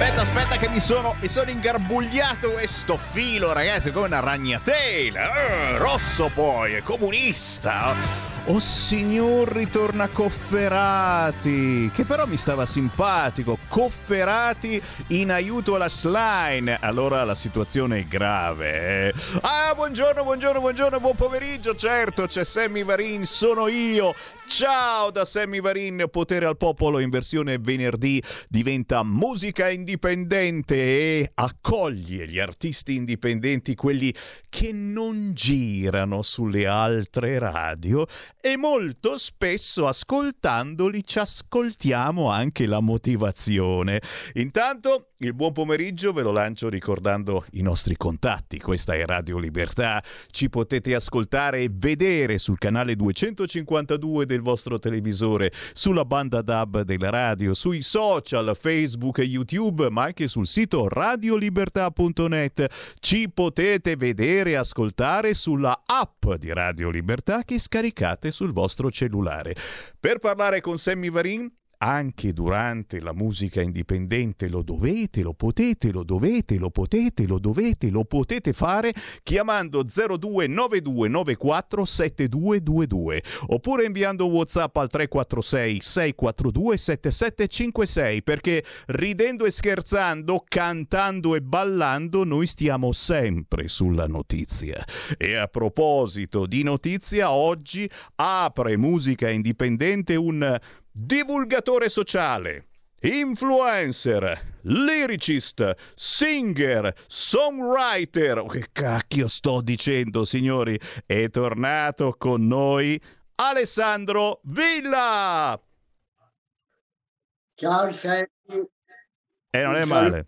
Aspetta, aspetta che mi sono, mi sono ingarbugliato questo filo, ragazzi, come una ragnatela. Eh, rosso poi, comunista. Oh signor ritorna Cofferati, che però mi stava simpatico. Cofferati in aiuto alla slime. Allora la situazione è grave. eh. Ah, buongiorno, buongiorno, buongiorno, buon pomeriggio. Certo, c'è Sammy Varin, sono io. Ciao da Sammy Varin, potere al popolo in versione venerdì diventa musica indipendente e accoglie gli artisti indipendenti, quelli che non girano sulle altre radio e molto spesso ascoltandoli ci ascoltiamo anche la motivazione. Intanto il buon pomeriggio ve lo lancio ricordando i nostri contatti. Questa è Radio Libertà. Ci potete ascoltare e vedere sul canale 252 del vostro televisore, sulla banda DAB della radio, sui social, Facebook e YouTube, ma anche sul sito radiolibertà.net. Ci potete vedere e ascoltare sulla app di Radio Libertà che scaricate sul vostro cellulare. Per parlare con Sammy Varin anche durante la musica indipendente lo dovete, lo potete, lo dovete, lo potete, lo dovete, lo potete fare chiamando 0292947222 oppure inviando WhatsApp al 346 642 7756 perché ridendo e scherzando, cantando e ballando noi stiamo sempre sulla notizia. E a proposito di notizia, oggi apre musica indipendente un divulgatore sociale, influencer, lyricist, singer, songwriter. Oh, Che cacchio sto dicendo, signori? È tornato con noi Alessandro Villa. Ciao Sammy. E non è male.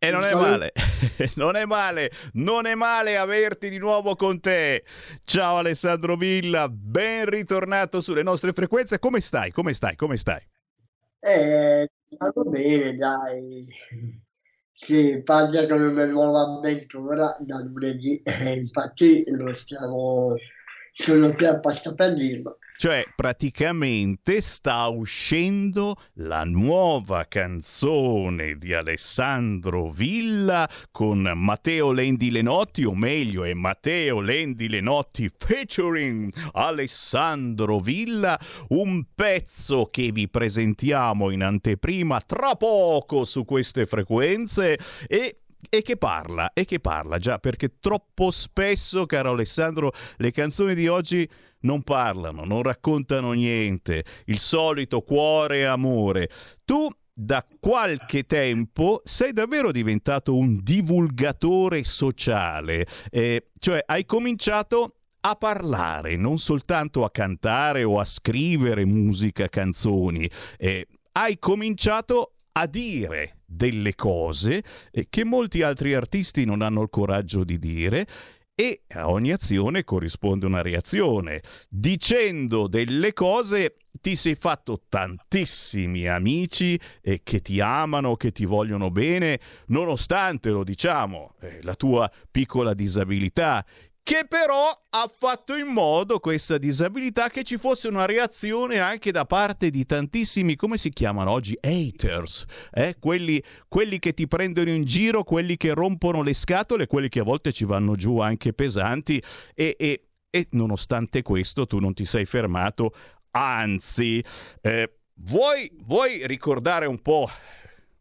E non è male, non è male, non è male averti di nuovo con te. Ciao Alessandro Villa, ben ritornato sulle nostre frequenze. Come stai? Come stai? Come stai? Eh, stanno bene, dai. Si parla di una nuova avventura da lunedì, eh, infatti lo stiamo, sono qui apposta per dirlo. Cioè, praticamente sta uscendo la nuova canzone di Alessandro Villa con Matteo Lendi Lenotti, o meglio, è Matteo Lendi Lenotti featuring Alessandro Villa, un pezzo che vi presentiamo in anteprima tra poco su queste frequenze e e che parla, e che parla già, perché troppo spesso, caro Alessandro, le canzoni di oggi non parlano, non raccontano niente, il solito cuore e amore. Tu da qualche tempo sei davvero diventato un divulgatore sociale, eh, cioè hai cominciato a parlare, non soltanto a cantare o a scrivere musica, canzoni, eh, hai cominciato a dire delle cose eh, che molti altri artisti non hanno il coraggio di dire e a ogni azione corrisponde una reazione. Dicendo delle cose ti sei fatto tantissimi amici eh, che ti amano, che ti vogliono bene, nonostante, lo diciamo, eh, la tua piccola disabilità, che però ha fatto in modo questa disabilità che ci fosse una reazione anche da parte di tantissimi, come si chiamano oggi, haters, eh? quelli, quelli che ti prendono in giro, quelli che rompono le scatole, quelli che a volte ci vanno giù anche pesanti e, e- e nonostante questo tu non ti sei fermato, anzi, eh, vuoi, vuoi ricordare un po'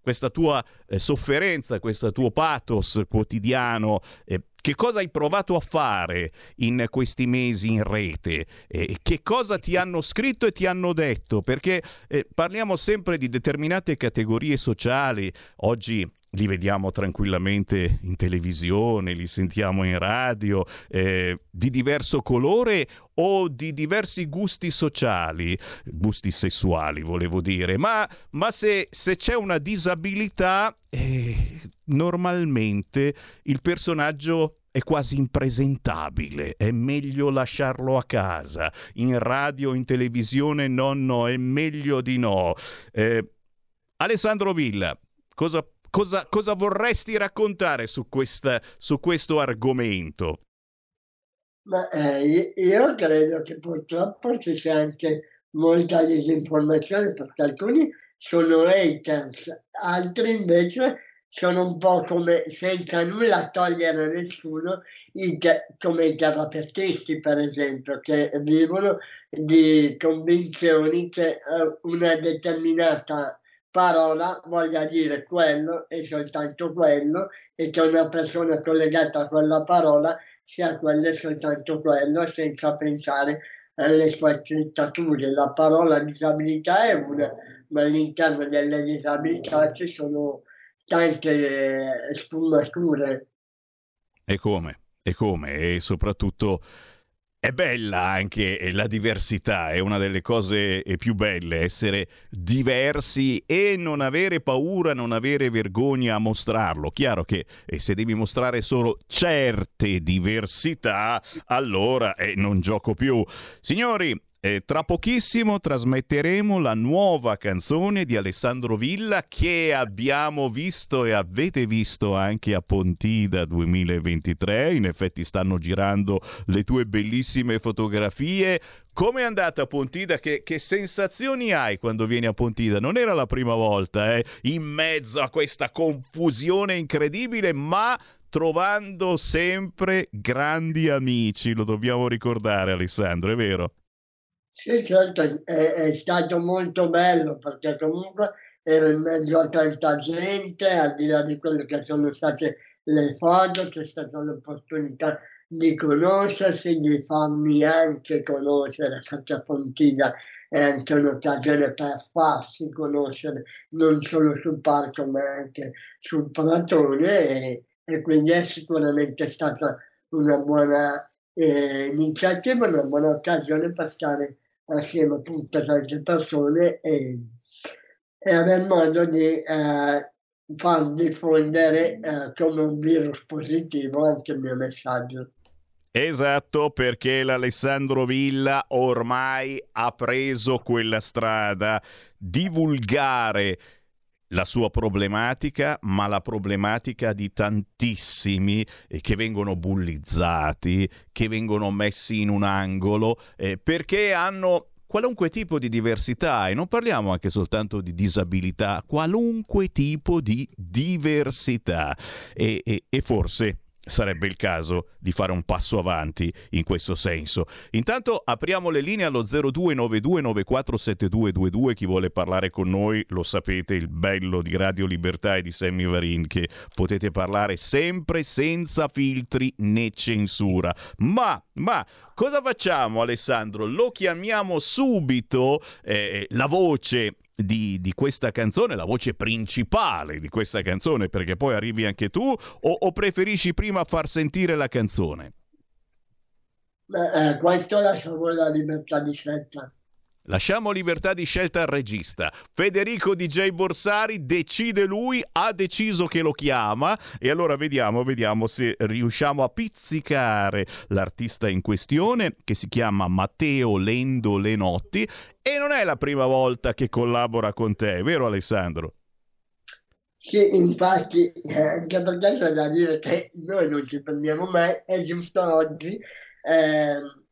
questa tua eh, sofferenza, questo tuo pathos quotidiano, eh, che cosa hai provato a fare in questi mesi in rete? Eh, che cosa ti hanno scritto e ti hanno detto? Perché eh, parliamo sempre di determinate categorie sociali. Oggi li vediamo tranquillamente in televisione, li sentiamo in radio, eh, di diverso colore o di diversi gusti sociali, gusti sessuali volevo dire, ma, ma se, se, c'è una disabilità, eh, normalmente il personaggio è quasi impresentabile, è meglio lasciarlo a casa, in radio, in televisione, no, no, è meglio di no. Eh, Alessandro Villa, cosa cosa, cosa vorresti raccontare su, questa, su questo argomento? Ma, eh, io credo che purtroppo ci sia anche molta disinformazione perché alcuni sono haters, altri invece sono un po' come senza nulla togliere a nessuno, i, come i terapeutisti per esempio, che vivono di convinzioni che uh, una determinata parola voglia dire quello e soltanto quello e che una persona collegata a quella parola sia quello e soltanto quello senza pensare alle sfaccettature. La parola disabilità è una, ma all'interno delle disabilità ci sono tante sfumature. E come? E come? E soprattutto è bella anche la diversità, è una delle cose più belle, essere diversi e non avere paura, non avere vergogna a mostrarlo. Chiaro che eh, se devi mostrare solo certe diversità, allora eh, non gioco più. Signori, e tra pochissimo trasmetteremo la nuova canzone di Alessandro Villa che abbiamo visto e avete visto anche a Pontida 2023. In effetti stanno girando le tue bellissime fotografie. Come è andata a Pontida? Che, che, sensazioni hai quando vieni a Pontida? Non era la prima volta, eh? in mezzo a questa confusione incredibile, ma trovando sempre grandi amici. Lo dobbiamo ricordare, Alessandro, è vero? Sì, certo, è, è, stato molto bello perché comunque ero in mezzo a tanta gente, al di là di quelle che sono state le foto, c'è stata l'opportunità di conoscersi, di farmi anche conoscere, perché a Pontida è anche un'occasione per farsi conoscere non solo sul parco ma anche sul Platone e, e quindi è sicuramente stata una buona eh, iniziativa, una buona occasione per stare assieme a tutte tante persone e, e aver modo di eh, far diffondere eh, come un virus positivo anche il mio messaggio. Esatto, perché l'Alessandro Villa ormai ha preso quella strada, divulgare la sua problematica, ma la problematica di tantissimi eh, che vengono bullizzati, che vengono messi in un angolo, eh, perché hanno qualunque tipo di diversità, e non parliamo anche soltanto di disabilità, qualunque tipo di diversità. e, e, e forse sarebbe il caso di fare un passo avanti in questo senso. Intanto apriamo le linee allo 0292947222, chi vuole parlare con noi lo sapete, il bello di Radio Libertà e di Sammy Varin che potete parlare sempre senza filtri né censura. Ma, ma cosa facciamo Alessandro? Lo chiamiamo subito eh, la voce di, di, questa canzone, la voce principale di questa canzone, perché poi arrivi anche tu, o, o preferisci prima far sentire la canzone? Beh, eh, questo lasciamo la libertà di scelta. Lasciamo libertà di scelta al regista. Federico DJ Borsari decide lui, ha deciso che lo chiama e allora vediamo, vediamo se riusciamo a pizzicare l'artista in questione che si chiama Matteo Lendo Lenotti e non è la prima volta che collabora con te, vero Alessandro? Sì, infatti, eh, anche perché c'è da dire che noi non ci prendiamo mai, è giusto oggi. Eh,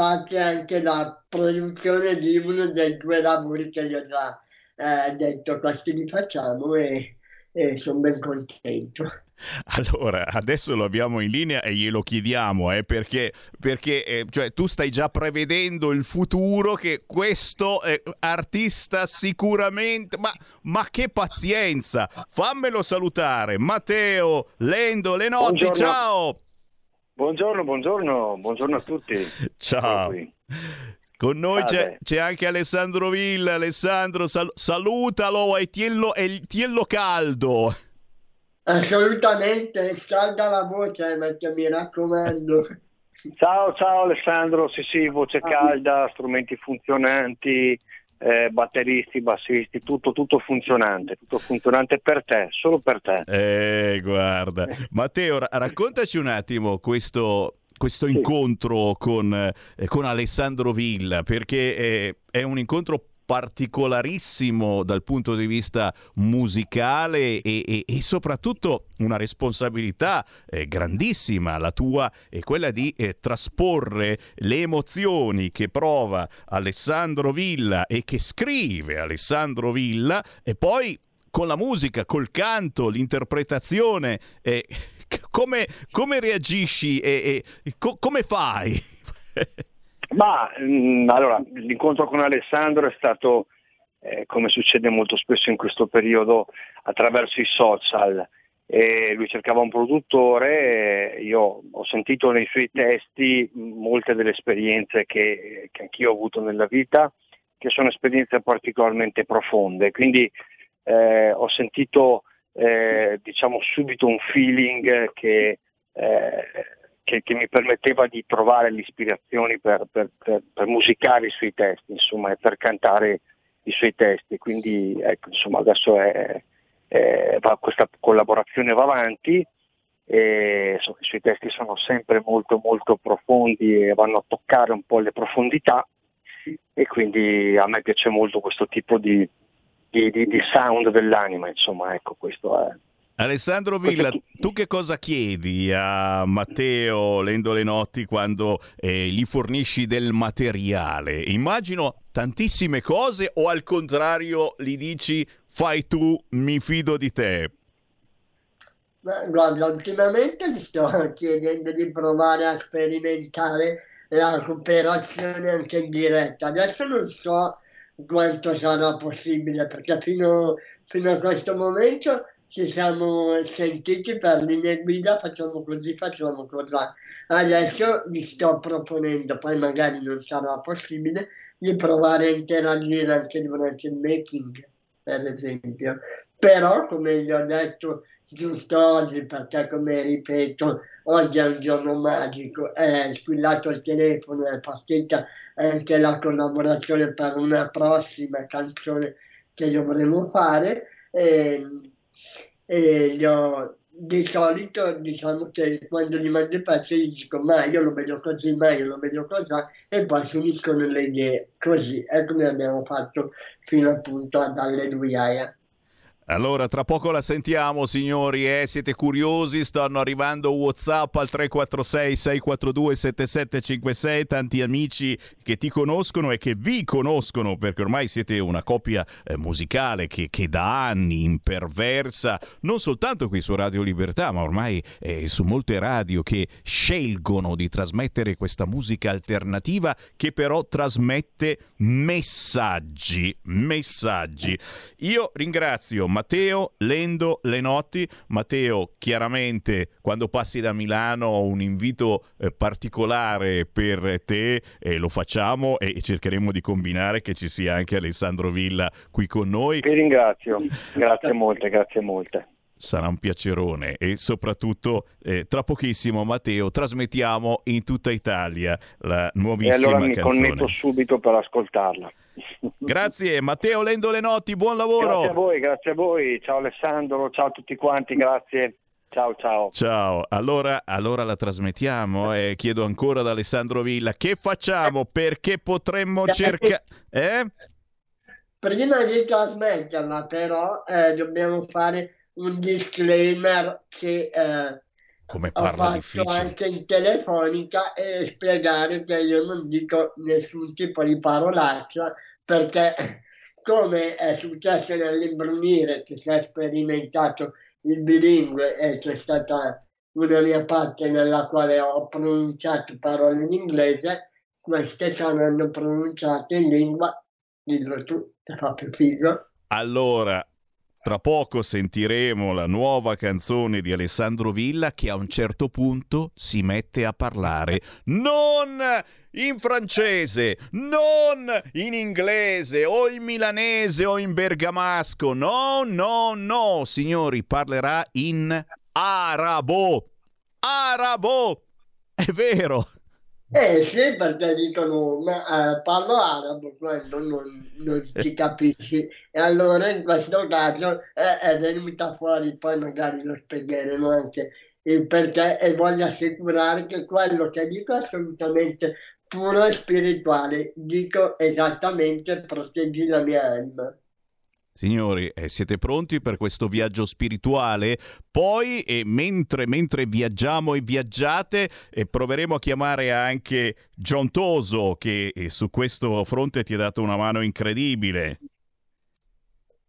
parte anche la produzione di uno dei due lavori che gli ho già eh, detto, questi li facciamo e, e sono ben contento. Allora, adesso lo abbiamo in linea e glielo chiediamo, eh, perché, perché eh, cioè, tu stai già prevedendo il futuro che questo eh, artista sicuramente... Ma, ma, che pazienza! Fammelo salutare, Matteo Lendo Lenotti, Buongiorno. ciao! Buongiorno, buongiorno, buongiorno a tutti. Ciao. Con noi c'è, c'è, anche Alessandro Villa. Alessandro, sal- salutalo, è tiello, è tiello caldo. Assolutamente, scalda la voce, perché mi raccomando. Ciao, ciao Alessandro, sì sì, voce calda, strumenti funzionanti, eh, batteristi, bassisti, tutto, tutto funzionante, tutto funzionante per te, solo per te. Eh, guarda. Matteo, raccontaci un attimo questo, questo sì. incontro con, eh, con, Alessandro Villa, perché è, è un incontro particolarissimo dal punto di vista musicale e, e, e soprattutto una responsabilità eh, grandissima, la tua è quella di eh, trasporre le emozioni che prova Alessandro Villa e che scrive Alessandro Villa e poi con la musica, col canto, l'interpretazione. Eh, come, come, reagisci e, e co- come fai? Ma mh, mm, allora, l'incontro con Alessandro è stato, eh, come succede molto spesso in questo periodo, attraverso i social. E lui cercava un produttore, io ho sentito nei suoi testi molte delle esperienze che, che anch'io ho avuto nella vita, che sono esperienze particolarmente profonde, quindi eh, ho sentito eh, diciamo subito un feeling che eh, che, che, mi permetteva di trovare le ispirazioni per, per, per, per, musicare i suoi testi, insomma, e per cantare i suoi testi. Quindi ecco, insomma, adesso è, è, va, questa collaborazione va avanti. E, insomma, I suoi testi sono sempre molto molto profondi e vanno a toccare un po' le profondità e quindi a me piace molto questo tipo di, di, di, di sound dell'anima, insomma, ecco, questo è, Alessandro Villa, tu che cosa chiedi a Matteo Lendo le Notti quando eh, gli fornisci del materiale? Immagino tantissime cose o al contrario gli dici fai tu, mi fido di te? Guarda, ultimamente gli sto chiedendo di provare a sperimentare la cooperazione anche in diretta. Adesso non so quanto sarà possibile perché fino, fino a questo momento ci siamo sentiti per linee guida, facciamo così, facciamo così. Adesso vi sto proponendo, poi magari non sarà possibile, di provare a interagire anche durante il making, per esempio. Però, come vi ho detto giusto oggi, perché come ripeto, oggi è un giorno magico, è squillato il telefono, è partita anche la collaborazione per una prossima canzone che dovremo fare. E, e ho, di solito diciamo che quando gli mando i pezzi gli dico ma io lo vedo così, ma io lo vedo così e poi si uniscono le idee così è come abbiamo fatto fino appunto ad Alleluia. Allora, tra poco la sentiamo, signori. Eh? Siete curiosi? Stanno arrivando WhatsApp al 346-642-7756. Tanti amici che ti conoscono e che vi conoscono, perché ormai siete una coppia eh, musicale che, che, da anni imperversa, non soltanto qui su Radio Libertà, ma ormai eh, su molte radio che scelgono di trasmettere questa musica alternativa che però trasmette messaggi. Messaggi. Io ringrazio Matteo Lendo Lenotti. Matteo, chiaramente quando passi da Milano ho un invito eh, particolare per te e lo facciamo e cercheremo di combinare che ci sia anche Alessandro Villa qui con noi. Vi ringrazio, grazie molte, grazie molte sarà un piacerone e soprattutto eh, tra pochissimo Matteo trasmettiamo in tutta Italia la nuovissima canzone. E allora mi canzone. connetto subito per ascoltarla. Grazie Matteo Lendo le notti, buon lavoro. Grazie a voi, grazie a voi. Ciao Alessandro, ciao a tutti quanti, grazie. Ciao, ciao. Ciao, allora, allora la trasmettiamo e chiedo ancora ad Alessandro Villa che facciamo perché potremmo cercare... Eh? Prima di trasmetterla però eh, dobbiamo fare un disclaimer che eh, come parla difficile. anche in telefonica e spiegare che io non dico nessun tipo di parolaccia perché come è successo nell'imbrunire che si è sperimentato il bilingue e c'è stata una mia parte nella quale ho pronunciato parole in inglese, queste saranno pronunciate in lingua, dillo tu, è proprio figo. Allora, tra poco sentiremo la nuova canzone di Alessandro Villa che a un certo punto si mette a parlare non in francese, non in inglese o in milanese o in bergamasco. No, no, no, signori, parlerà in arabo. Arabo! È vero. Eh sì, perché dicono, ma eh, parlo arabo, quello non, non si capisce. E allora in questo caso eh, è venuta fuori, poi magari lo spiegheremo anche il perché e voglio assicurare che quello che dico è assolutamente puro e spirituale, dico esattamente proteggi la mia anima. Signori, eh, siete pronti per questo viaggio spirituale? Poi, eh, mentre, mentre, viaggiamo e viaggiate, eh, proveremo a chiamare anche John Toso, che eh, su questo fronte ti ha dato una mano incredibile.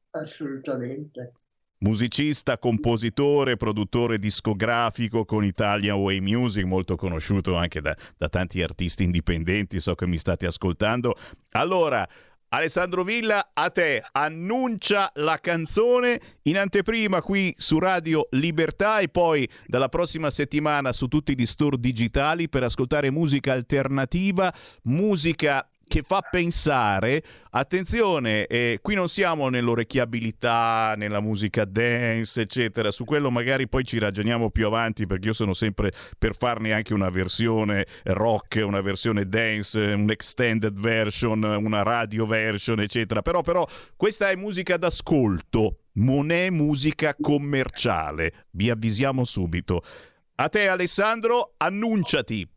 Assolutamente. Musicista, compositore, produttore discografico con Italian Way Music, molto conosciuto anche da, da tanti artisti indipendenti, so che mi state ascoltando. Allora, Alessandro Villa, a te. Annuncia la canzone in anteprima qui su Radio Libertà e poi dalla prossima settimana su tutti gli store digitali per ascoltare musica alternativa, musica che fa pensare, attenzione, eh, qui non siamo nell'orecchiabilità, nella musica dance, eccetera, su quello magari poi ci ragioniamo più avanti perché io sono sempre per farne anche una versione rock, una versione dance, un extended version, una radio version, eccetera, però, però questa è musica d'ascolto, non è musica commerciale, vi avvisiamo subito. A te Alessandro, annunciati.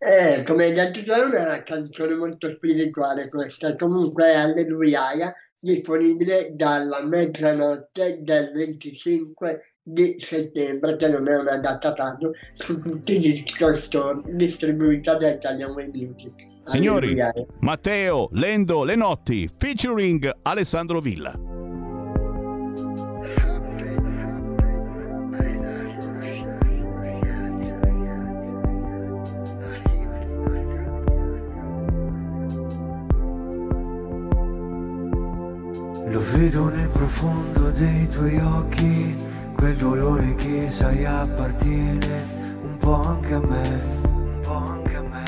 Eh, come hai detto tu, è una canzone molto spirituale questa, comunque è Alleluia, disponibile dalla mezzanotte del 25 di settembre, che non è una data caso, su tutti i disco store distribuita da Italian Way Music. Signori, Alleluia. Matteo Lendo Lenotti, featuring Alessandro Villa. Lo vedo nel profondo dei tuoi occhi, quel dolore che sai appartiene un po' anche a me. Un po' anche a me.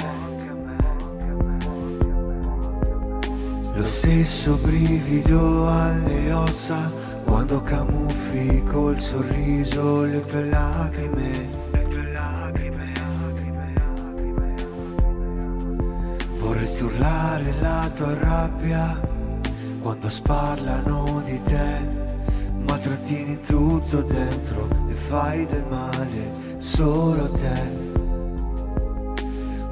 Lo stesso brivido alle ossa quando camuffi col sorriso le tue lacrime. Vorresti urlare la tua rabbia quando sparlano di te, ma trattieni tutto dentro e fai del male solo a te.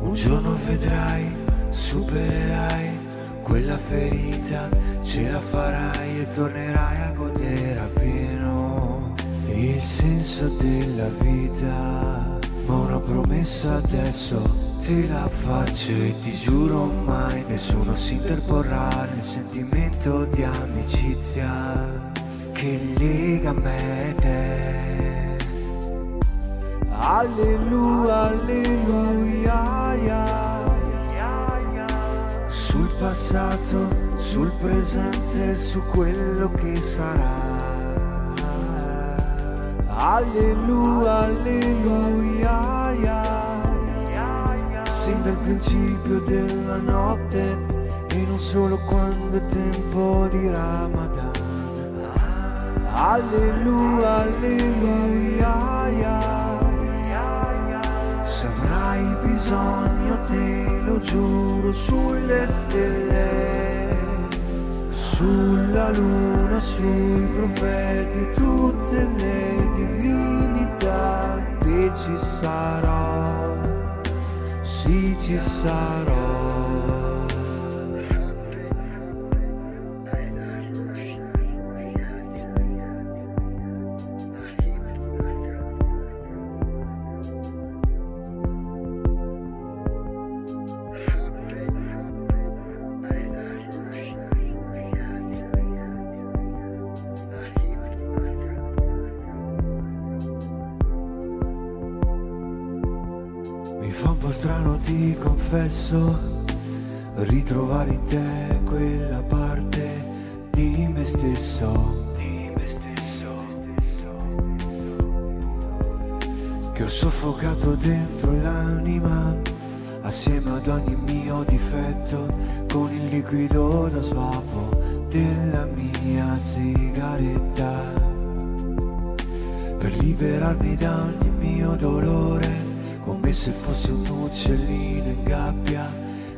Un giorno vedrai, supererai quella ferita, ce la farai e tornerai a godere appieno il senso della vita. Ma una promessa adesso te la faccio e ti giuro mai nessuno si interporrà nel sentimento di amicizia che lega me e te. Alleluia, alleluia, sul passato, sul presente, su quello che sarà. Alleluia, alleluia sin dal principio della notte e non solo quando è tempo di Ramadan. Alleluia, alleluia. Se avrai bisogno te lo giuro sulle stelle, sulla luna, sui profeti, tutte le divinità che ci sarò sì confesso, ritrovare in te quella parte di me stesso. Che ho soffocato dentro l'anima assieme ad ogni mio difetto, con il liquido da svapo della mia sigaretta. Per liberarmi da ogni mio dolore, come se fossi un uccellino in gabbia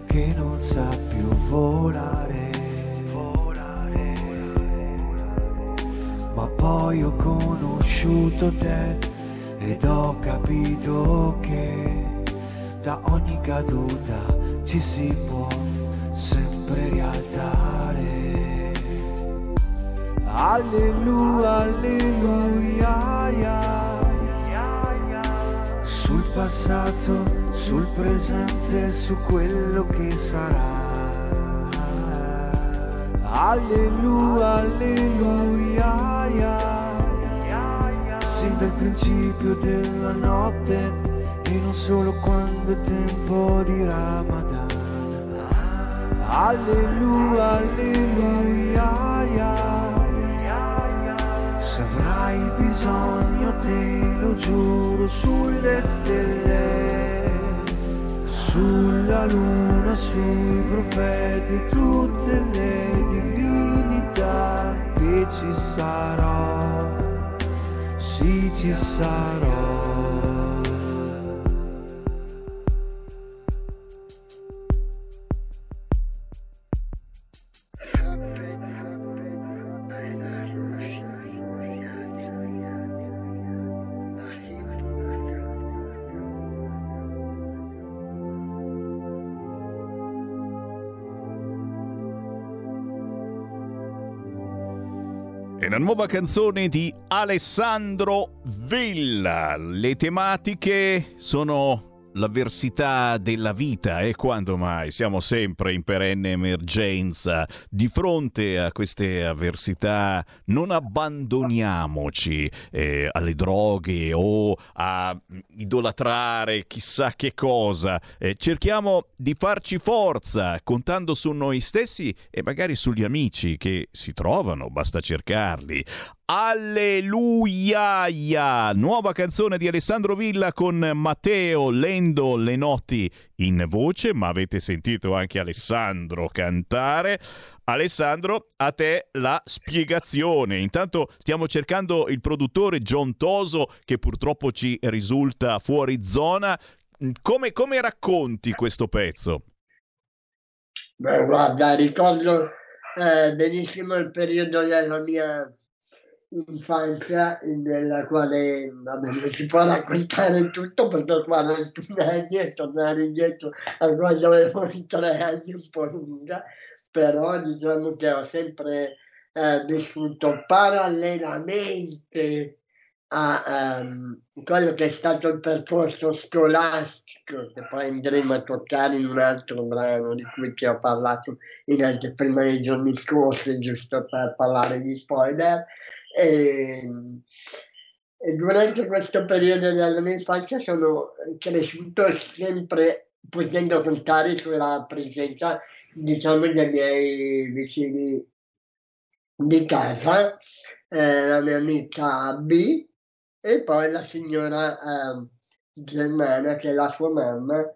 che non sa più volare. volare. Ma poi ho conosciuto te ed ho capito che da ogni caduta ci si può sempre rialzare. Alleluia, alleluia. Passato, sul presente, su quello che sarà. Alleluia, alleluia. Sin dal principio della notte e non solo quando è tempo di Ramadan. Alleluia, alleluia. Se avrai bisogno te lo giuro sulle stelle, sulla luna, sui profeti, tutte le divinità che ci sarò, sì ci sarò. Nuova canzone di Alessandro Villa. Le tematiche sono l'avversità della vita e quando mai siamo sempre in perenne emergenza. Di fronte a queste avversità non abbandoniamoci eh, alle droghe o a idolatrare chissà che cosa. Eh, cerchiamo di farci forza contando su noi stessi e magari sugli amici che si trovano basta cercarli Alleluia! Nuova canzone di Alessandro Villa con Matteo Lendo Lenotti in voce, ma avete sentito anche Alessandro cantare. Alessandro, a te la spiegazione. Intanto stiamo cercando il produttore John Toso che purtroppo ci risulta fuori zona. Come, come racconti questo pezzo? Beh, guarda, ricordo eh, benissimo il periodo della mia infanzia nella quale vabbè, non si può raccontare tutto perché 41 anni e tornare indietro a quando avevo tre anni un po' lunga, però diciamo che ho sempre eh, vissuto parallelamente a um, quello che è stato il percorso scolastico che poi andremo a toccare in un altro brano di cui ti ho parlato in altri, prima nei giorni scorsi, giusto per parlare di spoiler. E, e durante questo periodo della mia infanzia sono cresciuto sempre potendo contare sulla presenza diciamo dei miei vicini di casa, eh, la mia amica B, e poi la signora eh, Germana che è la sua mamma.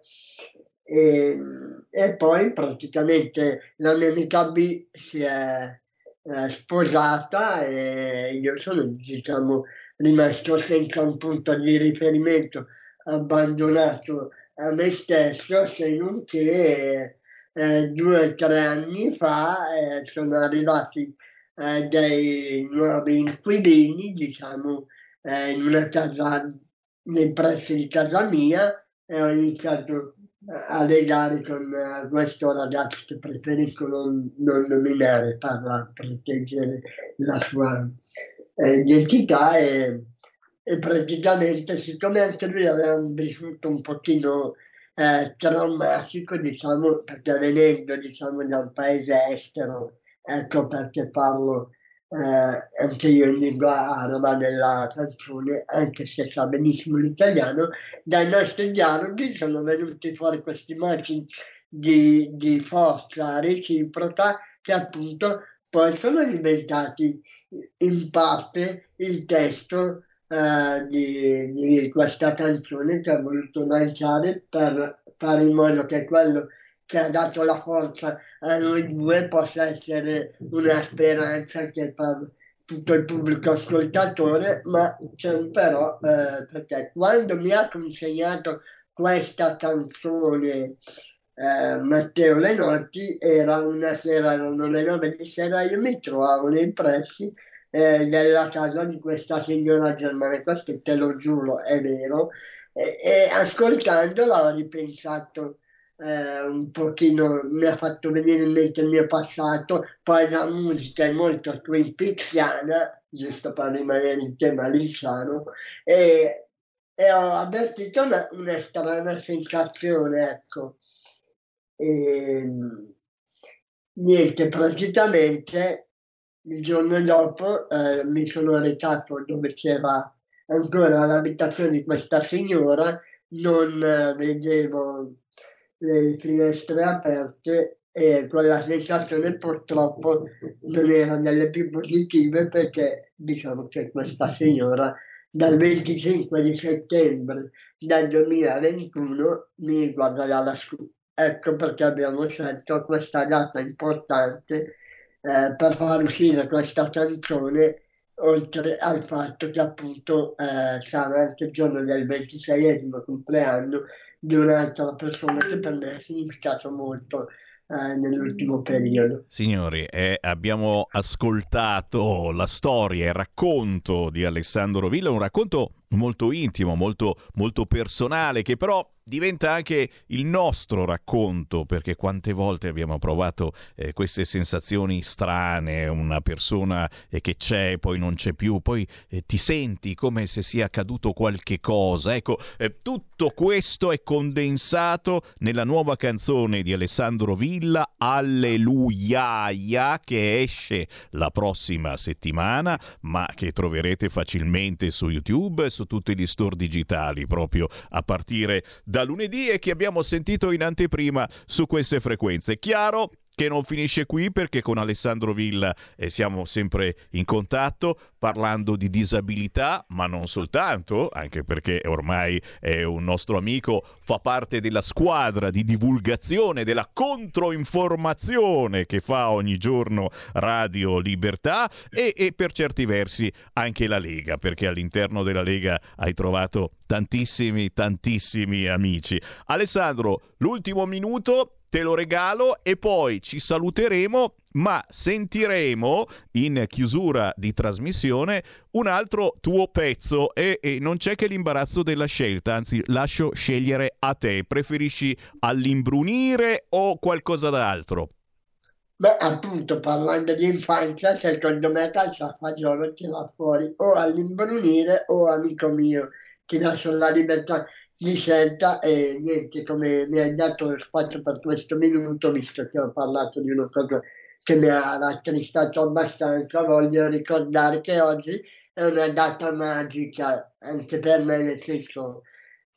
E, e, poi praticamente la mia amica B si è eh, sposata e io sono diciamo rimasto senza un punto di riferimento abbandonato a me stesso se non che eh, due o tre anni fa eh, sono arrivati eh, dei nuovi inquilini diciamo eh, in una casa nei pressi di casa mia e ho iniziato a legare con uh, questo ragazzo che preferisco non, non nominare per proteggere la sua eh, identità e, e, praticamente siccome anche lui aveva vissuto un pochino eh, traumatico diciamo perché venendo diciamo da un paese estero ecco perché parlo eh, anche io in lingua araba nella canzone, anche se sa benissimo l'italiano, dai nostri dialoghi sono venuti fuori queste immagini di, di forza reciproca che appunto poi sono diventati in parte il testo eh, di, di, questa canzone che ho voluto lanciare per fare in modo che quello che ha dato la forza a noi due possa essere una speranza anche per tutto il pubblico ascoltatore, ma c'è un però, eh, perché quando mi ha consegnato questa canzone eh, Matteo Lenotti, era una sera, erano le nove di sera, io mi trovavo nei pressi eh, della casa di questa signora germana, questo te lo giuro, è vero, e, e ascoltandola ho ripensato eh, un pochino mi ha fatto venire in mente il mio passato, poi la musica è molto twin peaksiana, giusto per rimanere in tema lisciano, e, e ho avvertito una, una strana sensazione, ecco. E, niente, praticamente il giorno dopo eh, mi sono recato dove c'era ancora l'abitazione di questa signora, non eh, vedevo le finestre aperte e quella sensazione purtroppo non era delle più positive perché diciamo che questa signora dal 25 di settembre del 2021 mi guarda lassù. Ecco perché abbiamo scelto questa data importante eh, per far uscire questa canzone oltre al fatto che appunto eh, sarà anche il giorno del 26 compleanno di un'altra persona che per me ha significato molto eh, nell'ultimo periodo. Signori, eh, abbiamo ascoltato la storia, il racconto di Alessandro Villa, un racconto molto intimo, molto, molto personale, che però diventa anche il nostro racconto, perché quante volte abbiamo provato eh, queste sensazioni strane, una persona eh, che c'è, poi non c'è più, poi eh, ti senti come se sia accaduto qualche cosa. Ecco, eh, tutto questo è condensato nella nuova canzone di Alessandro Villa, Alleluia, che esce la prossima settimana, ma che troverete facilmente su YouTube su tutti gli store digitali, proprio a partire da lunedì e che abbiamo sentito in anteprima su queste frequenze. Chiaro che non finisce qui perché con Alessandro Villa eh, siamo sempre in contatto parlando di disabilità, ma non soltanto, anche perché ormai è un nostro amico, fa parte della squadra di divulgazione della controinformazione che fa ogni giorno Radio Libertà e, e per certi versi anche la Lega, perché all'interno della Lega hai trovato tantissimi, tantissimi amici. Alessandro, l'ultimo minuto te lo regalo e poi ci saluteremo, ma sentiremo in chiusura di trasmissione un altro tuo pezzo e, e, non c'è che l'imbarazzo della scelta, anzi lascio scegliere a te. Preferisci all'imbrunire o qualcosa d'altro? Beh, appunto, parlando di infanzia, secondo me calza fagiolo tira fuori o all'imbrunire o amico mio, ti lascio la libertà di scelta e niente, come mi hai dato spazio per questo minuto, visto che ho parlato di una cosa che mi ha rattristato abbastanza, voglio ricordare che oggi è una data magica anche per me, nel senso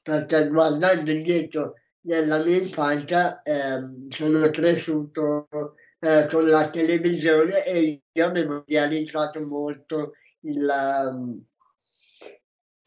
perché guardando indietro nella mia infanzia eh, sono cresciuto eh, con la televisione e io avevo realizzato molto il,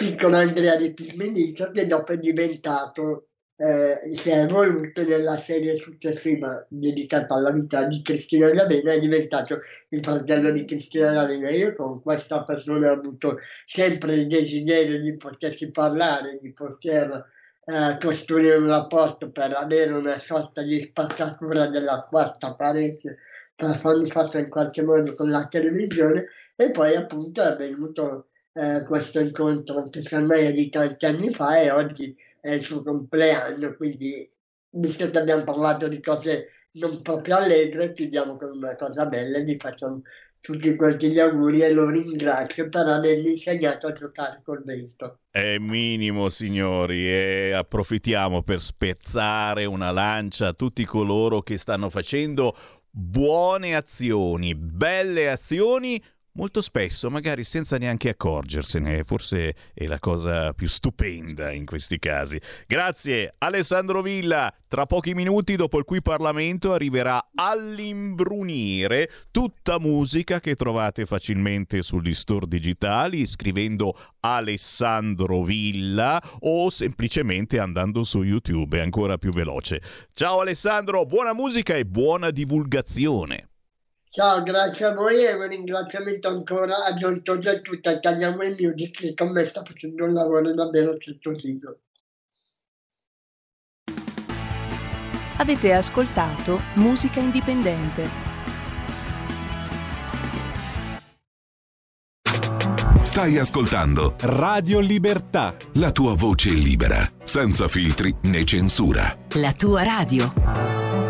piccolo Andrea di Pismenizio che dopo è diventato, eh, si è evoluto nella serie successiva dedicata alla vita di Cristina D'Avena, è diventato il fratello di Cristina D'Avena. Io con questa persona ho avuto sempre il desiderio di potersi parlare, di poter eh, costruire un rapporto per avere una sorta di spazzatura della quarta parete per farmi fatto in qualche modo con la televisione e poi appunto è venuto eh, questo incontro che me è di tanti anni fa e oggi è il suo compleanno, quindi visto che abbiamo parlato di cose non proprio allegre, chiudiamo con una cosa bella gli facciamo tutti quanti gli auguri e lo ringrazio per avermi insegnato a giocare col vento. È minimo, signori, e approfittiamo per spezzare una lancia a tutti coloro che stanno facendo buone azioni, belle azioni molto spesso, magari senza neanche accorgersene, forse è la cosa più stupenda in questi casi. Grazie Alessandro Villa, tra pochi minuti dopo il cui Parlamento arriverà all'imbrunire tutta musica che trovate facilmente sugli store digitali scrivendo Alessandro Villa o semplicemente andando su YouTube, è ancora più veloce. Ciao Alessandro, buona musica e buona divulgazione. Ciao, grazie a voi e un ringraziamento ancora a John Todd e a tutta Italia Way Music che con me sta facendo un lavoro davvero certosino. Avete ascoltato Musica Indipendente. Stai ascoltando Radio Libertà. La tua voce libera, senza filtri né censura. La tua radio.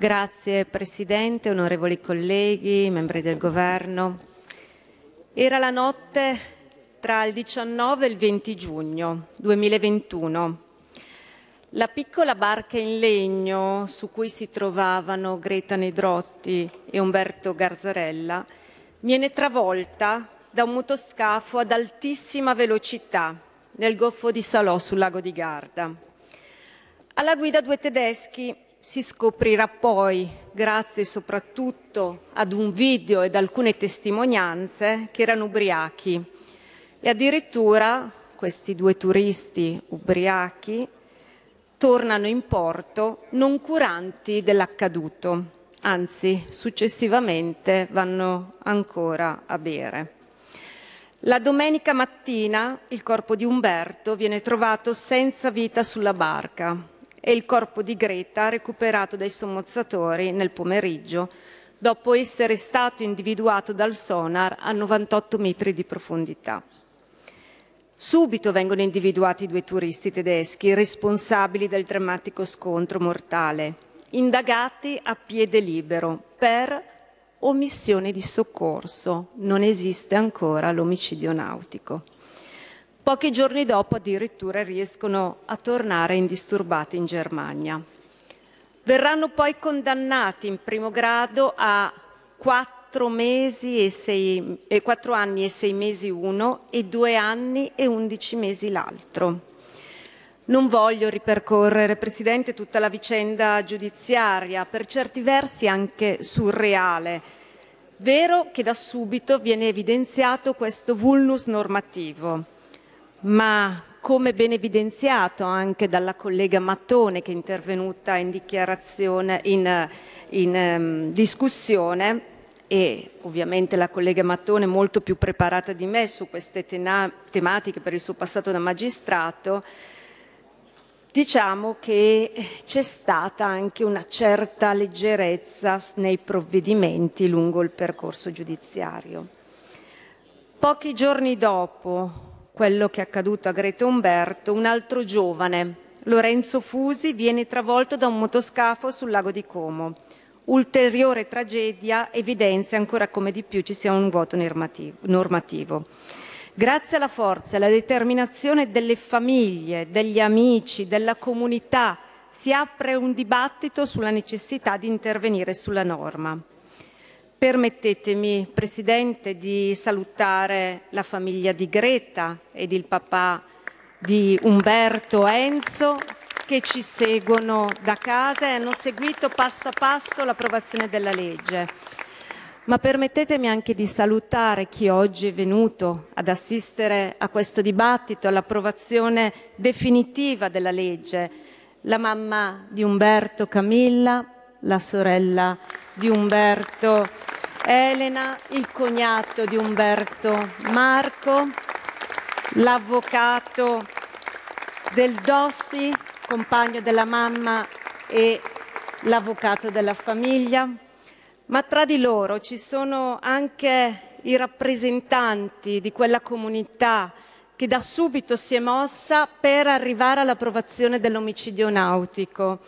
Grazie Presidente, onorevoli colleghi, membri del Governo. Era la notte tra il 19 e il 20 giugno 2021. La piccola barca in legno su cui si trovavano Greta Nedrotti e Umberto Garzarella viene travolta da un motoscafo ad altissima velocità nel goffo di Salò sul lago di Garda. Alla guida due tedeschi si scoprirà poi, grazie soprattutto ad un video ed alcune testimonianze, che erano ubriachi. E addirittura questi due turisti ubriachi tornano in porto non curanti dell'accaduto, anzi successivamente vanno ancora a bere. La domenica mattina il corpo di Umberto viene trovato senza vita sulla barca e il corpo di Greta recuperato dai sommozzatori nel pomeriggio, dopo essere stato individuato dal sonar a 98 metri di profondità. Subito vengono individuati i due turisti tedeschi responsabili del drammatico scontro mortale, indagati a piede libero per omissione di soccorso. Non esiste ancora l'omicidio nautico. Pochi giorni dopo addirittura riescono a tornare indisturbati in Germania. Verranno poi condannati in primo grado a quattro, mesi e sei, eh, quattro anni e sei mesi uno e due anni e undici mesi l'altro. Non voglio ripercorrere, Presidente, tutta la vicenda giudiziaria, per certi versi anche surreale. Vero che da subito viene evidenziato questo vulnus normativo ma come ben evidenziato anche dalla collega Mattone che è intervenuta in in, in um, discussione e ovviamente la collega Mattone molto più preparata di me su queste tena- tematiche per il suo passato da magistrato, diciamo che c'è stata anche una certa leggerezza nei provvedimenti lungo il percorso giudiziario. Pochi giorni dopo, quello che è accaduto a Greta Umberto, un altro giovane, Lorenzo Fusi, viene travolto da un motoscafo sul lago di Como. Ulteriore tragedia evidenzia ancora come di più ci sia un vuoto normativo. Grazie alla forza e alla determinazione delle famiglie, degli amici, della comunità, si apre un dibattito sulla necessità di intervenire sulla norma. Permettetemi, Presidente, di salutare la famiglia di Greta ed il papà di Umberto Enzo che ci seguono da casa e hanno seguito passo a passo l'approvazione della legge. Ma permettetemi anche di salutare chi oggi è venuto ad assistere a questo dibattito, all'approvazione definitiva della legge, la mamma di Umberto Camilla, la sorella di Umberto. Elena, il cognato di Umberto. Marco, l'avvocato del Dossi, compagno della mamma e l'avvocato della famiglia, ma tra di loro ci sono anche i rappresentanti di quella comunità che da subito si è mossa per arrivare all'approvazione dell'omicidio nautico.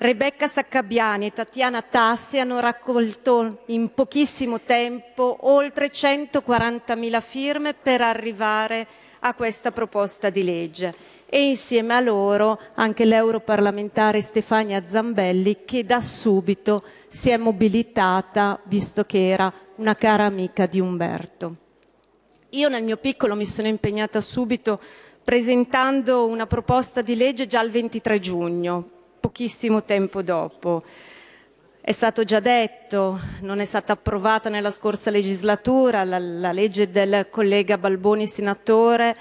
Rebecca Saccabiani e Tatiana Tassi hanno raccolto in pochissimo tempo oltre 140.000 firme per arrivare a questa proposta di legge e insieme a loro anche l'europarlamentare Stefania Zambelli che da subito si è mobilitata visto che era una cara amica di Umberto. Io nel mio piccolo mi sono impegnata subito presentando una proposta di legge già il 23 giugno, pochissimo tempo dopo. È stato già detto, non è stata approvata nella scorsa legislatura la, la legge del collega Balboni senatore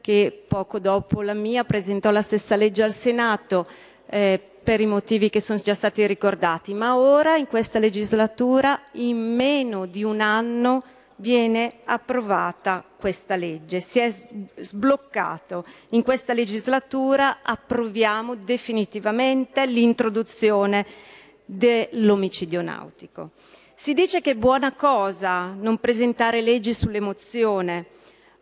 che poco dopo la mia presentò la stessa legge al Senato eh, per i motivi che sono già stati ricordati, ma ora in questa legislatura in meno di un anno viene approvata questa legge, si è sbloccato. In questa legislatura approviamo definitivamente l'introduzione dell'omicidio nautico. Si dice che è buona cosa non presentare leggi sull'emozione,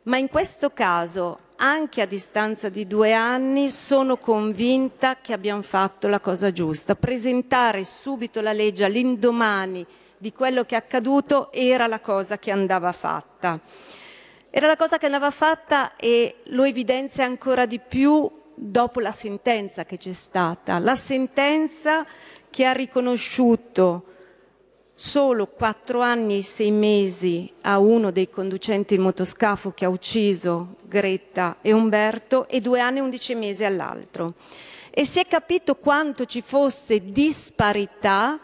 ma in questo caso anche a distanza di due anni, sono convinta che abbiamo fatto la cosa giusta. Presentare subito la legge all'indomani di quello che è accaduto era la cosa che andava fatta. Era la cosa che andava fatta e lo evidenzia ancora di più dopo la sentenza che c'è stata. La sentenza che ha riconosciuto solo quattro anni e sei mesi a uno dei conducenti il motoscafo che ha ucciso Greta e Umberto e due anni e undici mesi all'altro. E si è capito quanto ci fosse disparità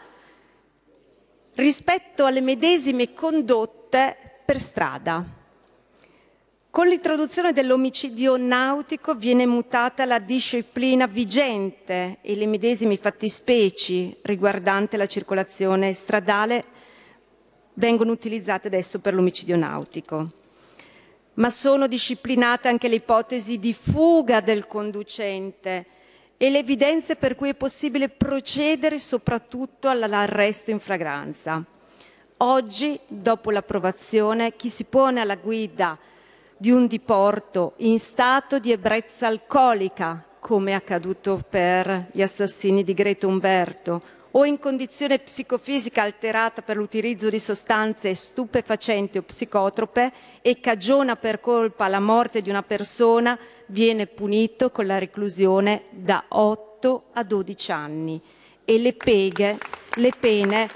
rispetto alle medesime condotte per strada. Con l'introduzione dell'omicidio nautico viene mutata la disciplina vigente e le medesime fattispecie riguardanti la circolazione stradale vengono utilizzate adesso per l'omicidio nautico. Ma sono disciplinate anche le ipotesi di fuga del conducente e le evidenze per cui è possibile procedere soprattutto all'arresto in fragranza. Oggi, dopo l'approvazione, chi si pone alla guida di un diporto in stato di ebbrezza alcolica, come è accaduto per gli assassini di Greta Umberto, o in condizione psicofisica alterata per l'utilizzo di sostanze stupefacenti o psicotrope e cagiona per colpa la morte di una persona, viene punito con la reclusione da 8 a 12 anni e le, peghe, le pene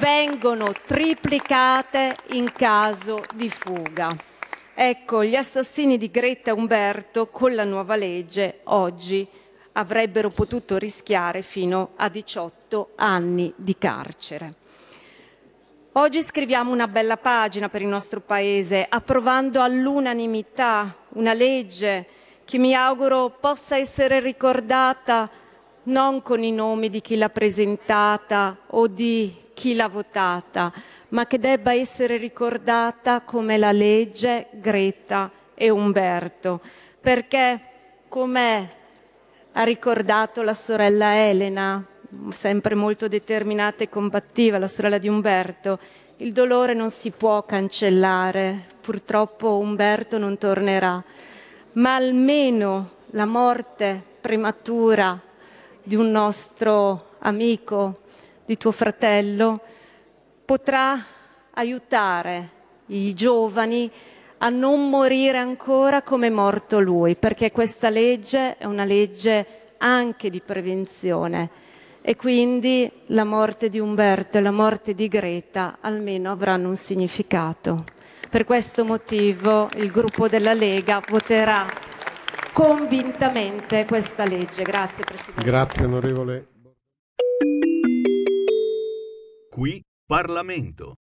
vengono triplicate in caso di fuga. Ecco, gli assassini di Greta Umberto con la nuova legge oggi avrebbero potuto rischiare fino a 18 anni di carcere. Oggi scriviamo una bella pagina per il nostro Paese, approvando all'unanimità una legge che mi auguro possa essere ricordata non con i nomi di chi l'ha presentata o di chi l'ha votata, ma che debba essere ricordata come la legge Greta e Umberto, perché come ha ricordato la sorella Elena, sempre molto determinata e combattiva, la sorella di Umberto, il dolore non si può cancellare, purtroppo Umberto non tornerà, ma almeno la morte prematura di un nostro amico, di tuo fratello, potrà aiutare i giovani a non morire ancora come è morto lui, perché questa legge è una legge anche di prevenzione e quindi la morte di Umberto e la morte di Greta almeno avranno un significato. Per questo motivo il gruppo della Lega voterà convintamente questa legge. Grazie Presidente. Grazie onorevole. Qui Parlamento.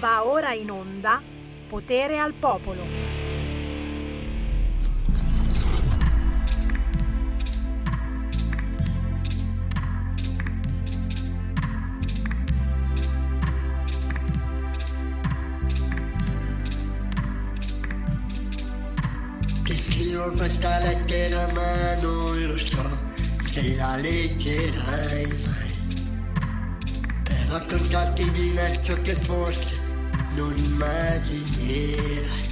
Va ora in onda Potere al Popolo. Qu'est-ce qu'il scrivo questa lettera ma non lo so se la leggerai mai. Per raccontarti di ciò che forse non immaginerai.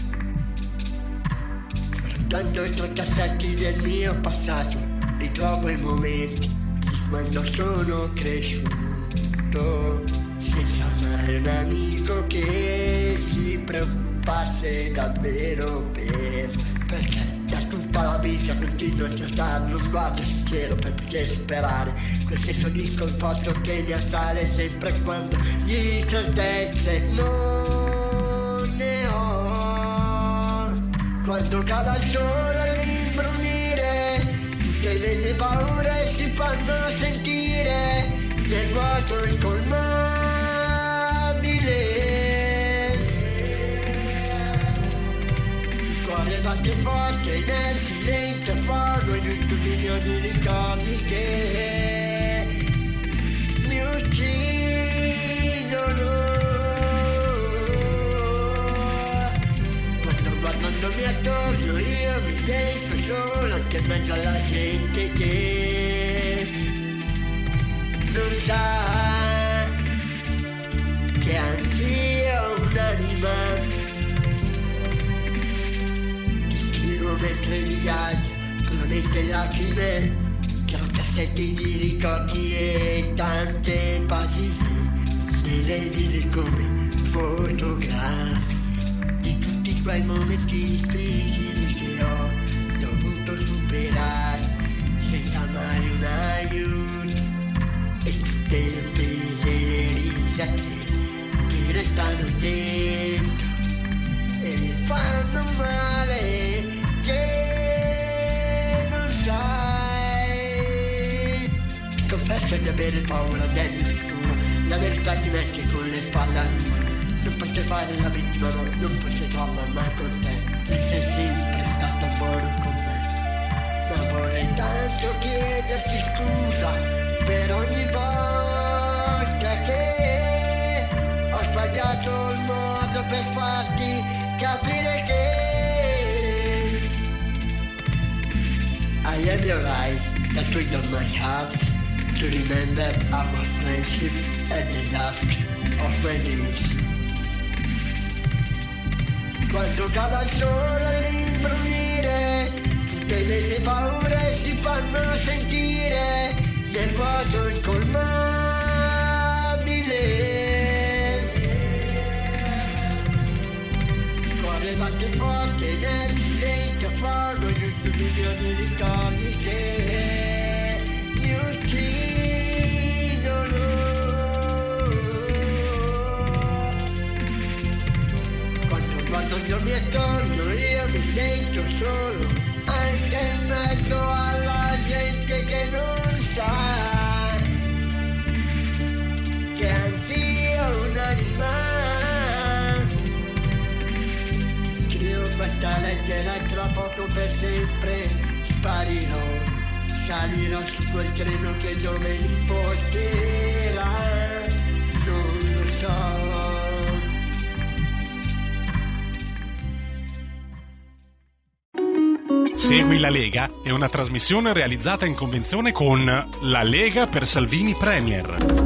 Guardando i tuoi cassetti del mio passato, ritrovo i momenti di quando sono cresciuto. Senza mai un amico che si preoccupasse davvero per perché da tutta la vita continuo a cercare lo sguardo sincero per poter superare quel senso di sconforto che mi assale sempre quando di certezze non ne ho. Quando cala il sole all'imbrunire tutte le mie paure si fanno sentire nel vuoto incolmabile cuore batte forte nel silenzio pago in studio di ricordi che mi uccidono quando guardandomi attorno io mi sento solo anche in mezzo alla gente che non sa che anch'io mentre viaggi con oneste lacrime tra cassetti di ricordi e tante pagine se le dire come fotografi di tutti quei momenti difficili che ho dovuto superare senza mai un aiuto. E tutte le attese e le risate che restano dentro e fanno male che non sai. Confesso di avere paura dell'oscuro, la verità ti mette con le spalle al muro. Non posso fare la vittima, no, non posso farla mai con te, che sei sempre stato buono con me. Ma vorrei tanto chiederti scusa per ogni volta che ho sbagliato il modo per farti capire che I have realized that we don't much have to remember our friendship at the dusk of my days. Quando cala il sole all'imbrunire, tutte le mie paure si fanno sentire nel vuoto incolmabile. Cuore batte forte nel silenzio fuoco di un stupido di ricordi che mi uccidono. Quando guardo il mio attorno io mi sento solo, anche in mezzo alla gente che non sa questa lettera tra poco per sempre. Sparirò Salirò su quel treno che dove mi porterà. Non lo so. Segui la Lega è una trasmissione realizzata in convenzione con La Lega per Salvini Premier.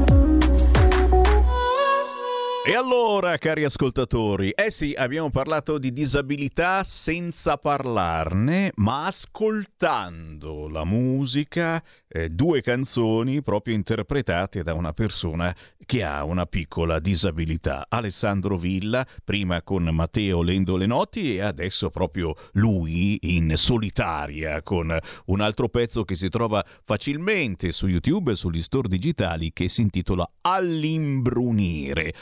E allora, cari ascoltatori, eh sì, abbiamo parlato di disabilità senza parlarne, ma ascoltando la musica, eh, due canzoni proprio interpretate da una persona che ha una piccola disabilità. Alessandro Villa, prima con Matteo Lendo Lenotti e adesso proprio lui in solitaria con un altro pezzo che si trova facilmente su YouTube e sugli store digitali che si intitola All'imbrunire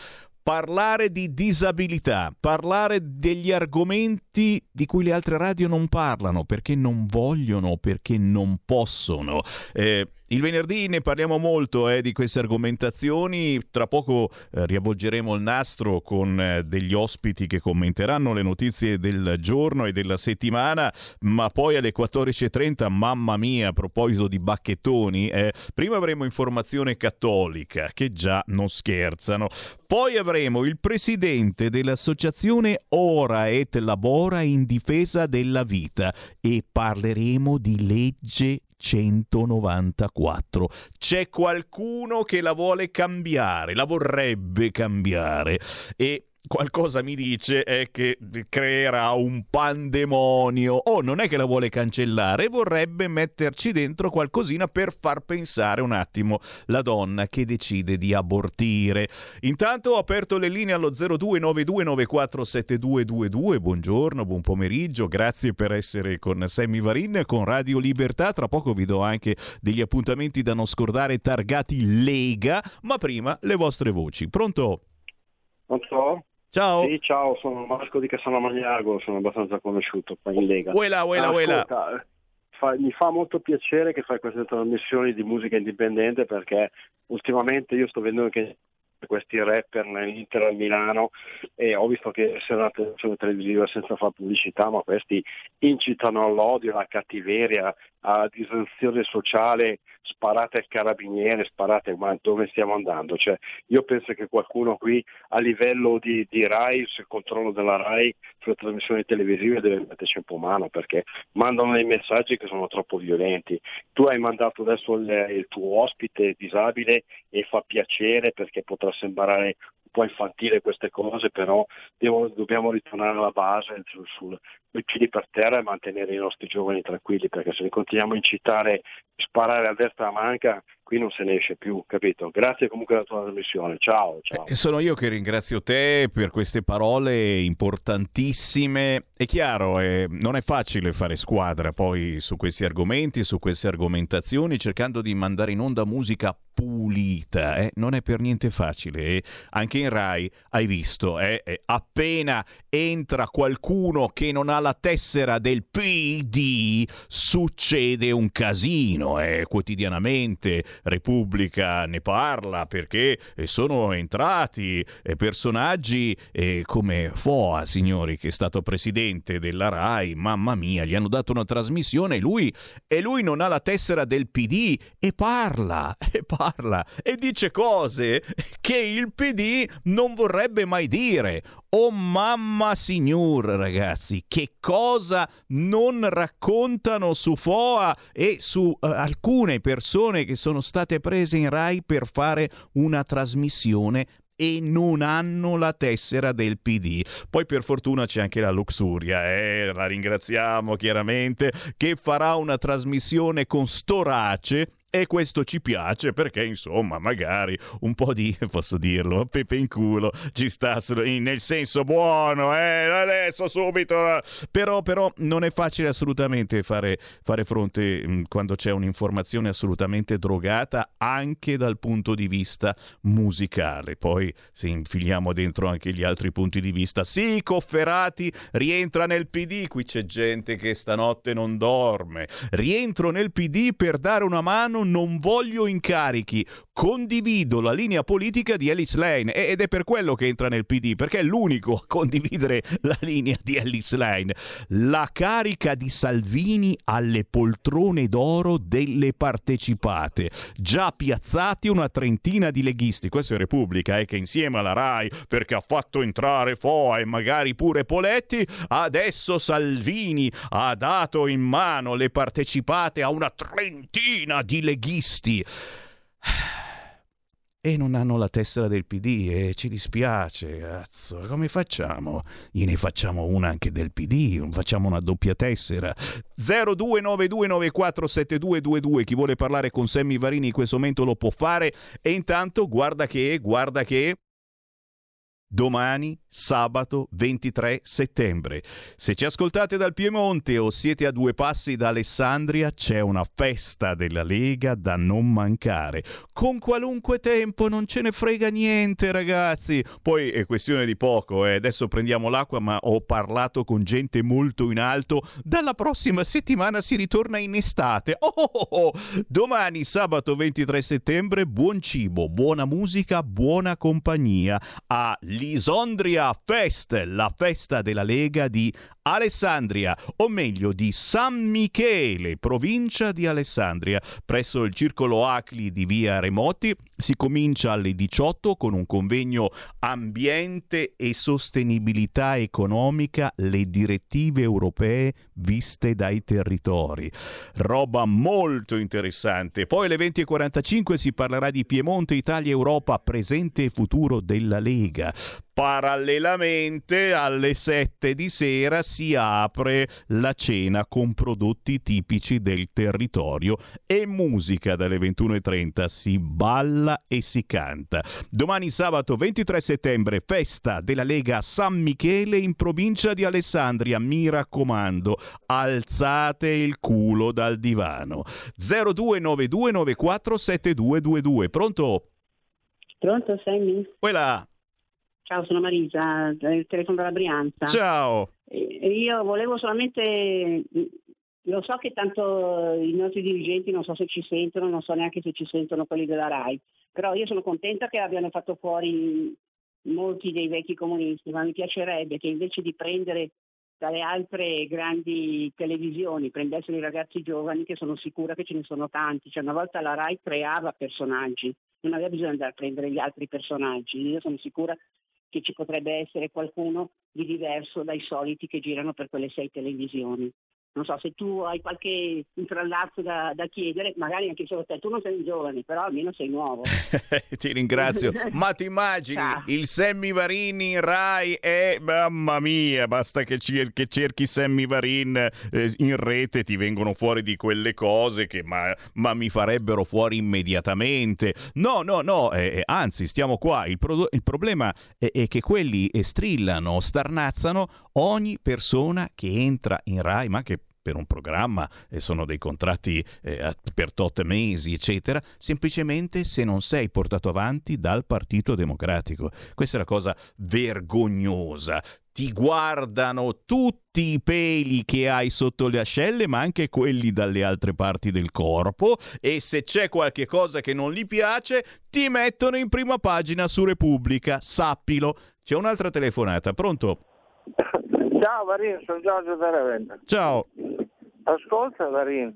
parlare di disabilità, parlare degli argomenti di cui le altre radio non parlano perché non vogliono, perché non possono. Eh, Il venerdì ne parliamo molto eh, di queste argomentazioni, tra poco eh, riavvolgeremo il nastro con eh, degli ospiti che commenteranno le notizie del giorno e della settimana, ma poi alle 14.30, mamma mia, a proposito di bacchettoni, eh, prima avremo informazione cattolica, che già non scherzano, poi avremo il presidente dell'associazione Ora et Labora in difesa della vita e parleremo di legge 194. C'è qualcuno che la vuole cambiare, la vorrebbe cambiare e qualcosa mi dice è che creerà un pandemonio o oh, non è che la vuole cancellare, vorrebbe metterci dentro qualcosina per far pensare un attimo la donna che decide di abortire. Intanto ho aperto le linee allo 0292947222. Buongiorno, buon pomeriggio, grazie per essere con Sammy Varin con Radio Libertà. Tra poco vi do anche degli appuntamenti da non scordare targati Lega, ma prima le vostre voci. Pronto? Pronto? Ciao. Sì, ciao, sono Marco di Cassano Magnago, sono abbastanza conosciuto qua in Lega. Uela, uela, uela. Fa, mi fa molto piacere che fai queste trasmissioni di musica indipendente perché ultimamente io sto vedendo che questi rapper nell'Inter a Milano e ho visto che se una televisione televisiva senza fare pubblicità, ma questi incitano all'odio, alla cattiveria, alla disensione sociale, sparate al carabiniere, sparate, ma dove stiamo andando? Cioè, io penso che qualcuno qui a livello di, di RAI, sul controllo della RAI, sulle trasmissioni televisive deve metterci un po' mano perché mandano dei messaggi che sono troppo violenti. Tu hai mandato adesso il, il tuo ospite disabile e fa piacere perché potrà sembrare un po' infantile queste cose, però devo, dobbiamo ritornare alla base sul, sul, i piedi per terra e mantenere i nostri giovani tranquilli, perché se li continuiamo a incitare, sparare a destra a manca, qui non se ne esce più, capito? Grazie comunque della tua trasmissione, ciao, ciao. Eh, sono io che ringrazio te per queste parole importantissime. È chiaro, eh, non è facile fare squadra poi su questi argomenti, su queste argomentazioni, cercando di mandare in onda musica pulita, eh? non è per niente facile. Eh? Anche in Rai hai visto, eh? eh appena entra qualcuno che non ha la tessera del PD, succede un casino. Eh? Quotidianamente Repubblica ne parla perché eh, sono entrati eh, personaggi eh, come Foa, signori, che è stato presidente della Rai, mamma mia, gli hanno dato una trasmissione e lui, e lui non ha la tessera del PD e parla, e parla, e dice cose che il PD non vorrebbe mai dire. Oh mamma signor ragazzi, che cosa non raccontano su FOA e su uh, alcune persone che sono state prese in Rai per fare una trasmissione e non hanno la tessera del PD. Poi per fortuna c'è anche la Luxuria, eh? la ringraziamo chiaramente, che farà una trasmissione con Storace e questo ci piace perché, insomma, magari un po' di, posso dirlo, pepe in culo ci sta nel senso buono, eh? Adesso subito. Però, però non è facile assolutamente fare, fare fronte mm, quando c'è un'informazione assolutamente drogata anche dal punto di vista musicale. Poi se infiliamo dentro anche gli altri punti di vista, sì, Cofferati rientra nel PD, qui c'è gente che stanotte non dorme. Rientro nel PD per dare una mano piano non voglio incarichi, condivido la linea politica di Alice Lane. Ed è per quello che entra nel PD, perché è l'unico a condividere la linea di Alice Lane. La carica di Salvini alle poltrone d'oro delle partecipate, già piazzati una trentina di leghisti, questo è Repubblica, eh, che insieme alla RAI, perché ha fatto entrare Foa e magari pure Poletti, adesso Salvini ha dato in mano le partecipate a una trentina di leghisti e non hanno la tessera del PD e ci dispiace, cazzo, come facciamo? Gliene facciamo una anche del PD, facciamo una doppia tessera. 0292947222, chi vuole parlare con Sammy Varini in questo momento lo può fare e intanto guarda che, guarda che domani sabato 23 settembre. Se ci ascoltate dal Piemonte o siete a due passi da Alessandria, c'è una festa della Lega da non mancare. Con qualunque tempo non ce ne frega niente, ragazzi. Poi è questione di poco, eh. adesso prendiamo l'acqua, ma ho parlato con gente molto in alto. Dalla prossima settimana si ritorna in estate. Oh, oh, oh. oh. Domani, sabato 23 settembre, buon cibo, buona musica, buona compagnia a Lisondria Alessandria Fest, la festa della Lega di Alessandria, o meglio di San Michele, provincia di Alessandria, presso il Circolo Acli di Via Remoti. Si comincia alle 18 con un convegno Ambiente e sostenibilità economica, le direttive europee viste dai territori. Roba molto interessante. Poi alle 20.45 si parlerà di Piemonte, Italia, Europa, presente e futuro della Lega. Parallelamente alle 7 di sera apre la cena con prodotti tipici del territorio e musica dalle 21.30 si balla e si canta. Domani sabato 23 settembre festa della Lega San Michele in provincia di Alessandria. Mi raccomando, alzate il culo dal divano. 0292947222. Pronto? Pronto, Sammy? Quella. Ciao, sono Marisa, del telefono della Brianza. Ciao. Io volevo solamente, lo so che tanto i nostri dirigenti non so se ci sentono, non so neanche se ci sentono quelli della RAI, però io sono contenta che abbiano fatto fuori molti dei vecchi comunisti, ma mi piacerebbe che invece di prendere dalle altre grandi televisioni prendessero i ragazzi giovani che sono sicura che ce ne sono tanti, cioè una volta la RAI creava personaggi, non aveva bisogno di andare a prendere gli altri personaggi, io sono sicura che ci potrebbe essere qualcuno di diverso dai soliti che girano per quelle sei televisioni. Non so se tu hai qualche intrallazzo da, da, chiedere, magari anche solo te, tu non sei giovane, però almeno sei nuovo. ti ringrazio. Ma ti immagini il Sammy Varin in Rai è, mamma mia, basta che, cer- che cerchi Sammy Varin eh, in rete ti vengono fuori di quelle cose che ma, ma mi farebbero fuori immediatamente. No, no, no, eh, eh anzi stiamo qua. Il, pro- il problema è, è, che quelli strillano, starnazzano ogni persona che entra in Rai, ma che per un programma e sono dei contratti eh, per tot mesi, eccetera, semplicemente se non sei portato avanti dal Partito Democratico. Questa è la cosa vergognosa. Ti guardano tutti i peli che hai sotto le ascelle, ma anche quelli dalle altre parti del corpo, e se c'è qualche cosa che non gli piace, ti mettono in prima pagina su Repubblica. Sappilo. C'è un'altra telefonata. Pronto? Ciao Varin, sono Giorgio da Ravenna. Ciao. Ascolta Varin,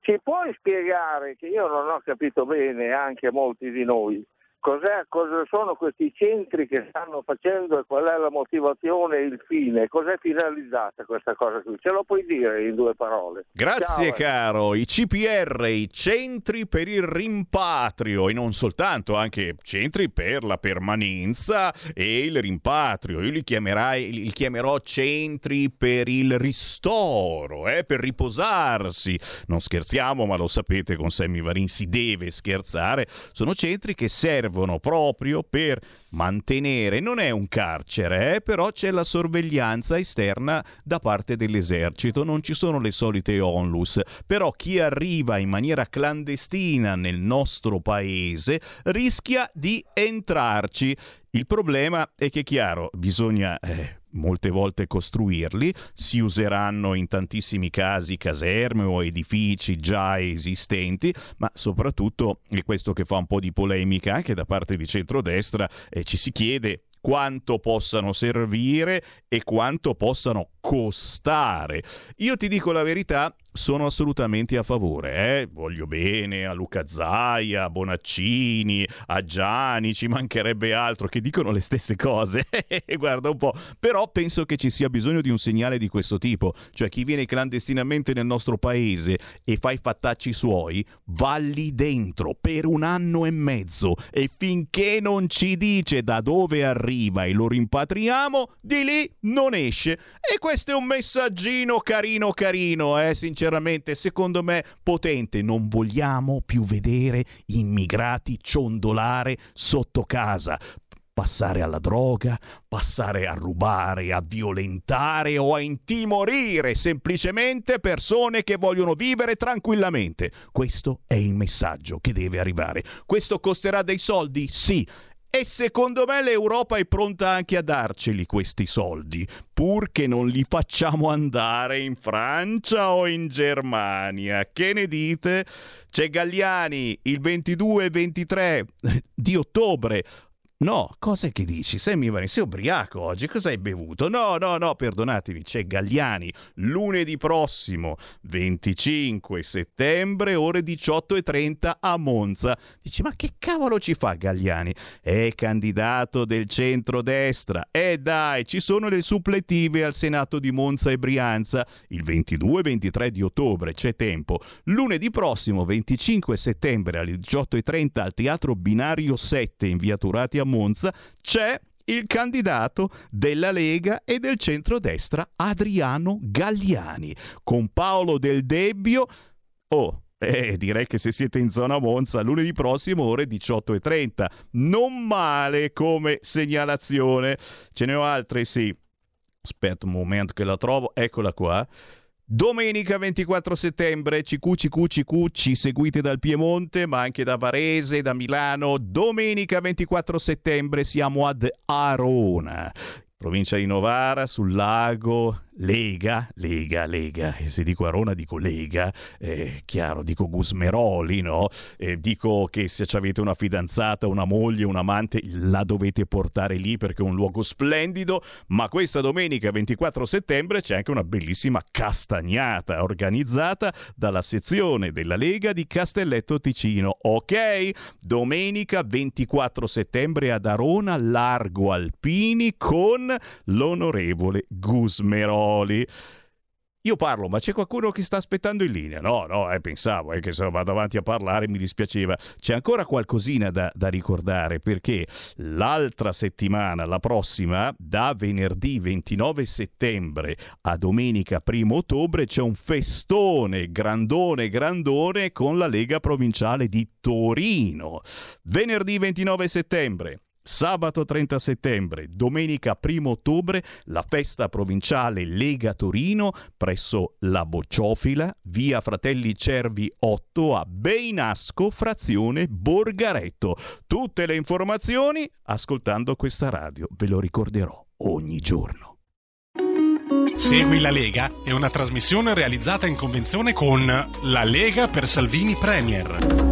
ci puoi spiegare, che io non ho capito bene, anche molti di noi, Cos'è, cosa sono questi centri che stanno facendo e qual è la motivazione e il fine? Cos'è finalizzata questa cosa qui? Ce lo puoi dire in due parole? Grazie Ciao, caro. I CPR, i centri per il rimpatrio e non soltanto, anche centri per la permanenza e il rimpatrio. Io li, li chiamerò centri per il ristoro, eh, per riposarsi. Non scherziamo, ma lo sapete, con Sammy Varin si deve scherzare. Sono centri che servono servono proprio per mantenere, non è un carcere, eh, però c'è la sorveglianza esterna da parte dell'esercito, non ci sono le solite onlus, però chi arriva in maniera clandestina nel nostro paese rischia di entrarci. Il problema è che, chiaro, bisogna eh, molte volte costruirli, si useranno in tantissimi casi caserme o edifici già esistenti, ma soprattutto, e questo che fa un po' di polemica anche da parte di centrodestra, eh, ci si chiede quanto possano servire e quanto possano costare. Io ti dico la verità, sono assolutamente a favore. Eh? Voglio bene a Luca Zaia, a Bonaccini, a Gianni, ci mancherebbe altro che dicono le stesse cose. Guarda un po'. Però penso che ci sia bisogno di un segnale di questo tipo. Cioè chi viene clandestinamente nel nostro paese e fa i fattacci suoi, va lì dentro per un anno e mezzo e finché non ci dice da dove arriva e lo rimpatriamo, di lì non esce. E questo è un messaggino carino carino, eh, sinceramente, secondo me, potente. Non vogliamo più vedere immigrati ciondolare sotto casa passare alla droga, passare a rubare, a violentare o a intimorire semplicemente persone che vogliono vivere tranquillamente. Questo è il messaggio che deve arrivare. Questo costerà dei soldi? Sì. E secondo me l'Europa è pronta anche a darceli questi soldi, pur che non li facciamo andare in Francia o in Germania. Che ne dite? C'è Galliani il 22 e 23 di ottobre No, cos'è che dici? Sei, sei ubriaco oggi? Cosa hai bevuto? No, no, no, perdonatemi, c'è Galliani lunedì prossimo, 25 settembre, ore 18.30 a Monza. Dici, ma che cavolo ci fa Galliani? È candidato del centro-destra. E eh dai, ci sono le suppletive al Senato di Monza e Brianza. Il 22-23 di ottobre c'è tempo. Lunedì prossimo, 25 settembre alle 18.30 al Teatro Binario 7 in via Turati a Monza, c'è il candidato della Lega e del centrodestra Adriano Galliani, con Paolo Del Debbio. Oh, eh, direi che se siete in zona Monza lunedì prossimo ore 18.30. Non male come segnalazione. Ce ne ho altre, sì. Aspetta un momento che la trovo. Eccola qua. Domenica 24 settembre, CQ, CQ, CQ, ci seguite dal Piemonte, ma anche da Varese, da Milano. Domenica 24 settembre siamo ad Arona provincia di Novara, sul lago, Lega, Lega, Lega, e se dico Arona dico Lega, eh, chiaro, dico Gusmeroli, no? Eh, dico che se avete una fidanzata, una moglie, un amante, la dovete portare lì perché è un luogo splendido, ma questa domenica 24 settembre c'è anche una bellissima castagnata organizzata dalla sezione della Lega di Castelletto Ticino, ok? Domenica 24 settembre ad Arona, Largo Alpini con l'onorevole Gusmeroli. Io parlo, ma c'è qualcuno che sta aspettando in linea? No, no, eh, pensavo eh, che se vado avanti a parlare mi dispiaceva. C'è ancora qualcosina da, da, ricordare perché l'altra settimana, la prossima, da venerdì 29 settembre a domenica 1 ottobre, c'è un festone grandone, grandone con la Lega Provinciale di Torino. Venerdì 29 settembre Sabato 30 settembre, domenica 1 ottobre, la festa provinciale Lega Torino presso la Bocciofila, via Fratelli Cervi 8 a Beinasco, frazione Borgaretto. Tutte le informazioni ascoltando questa radio, ve lo ricorderò ogni giorno. Segui la Lega è una trasmissione realizzata in convenzione con La Lega per Salvini Premier.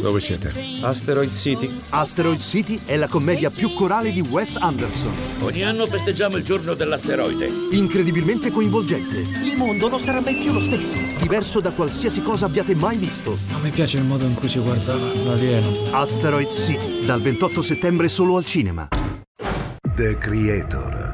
dove siete? Asteroid City. Asteroid City è la commedia più corale di Wes Anderson. Ogni anno festeggiamo il giorno dell'asteroide. Incredibilmente coinvolgente. Il mondo non sarà mai più lo stesso. Diverso da qualsiasi cosa abbiate mai visto. A me piace il modo in cui si guarda l'alieno. Asteroid City, dal 28 settembre solo al cinema. The Creator.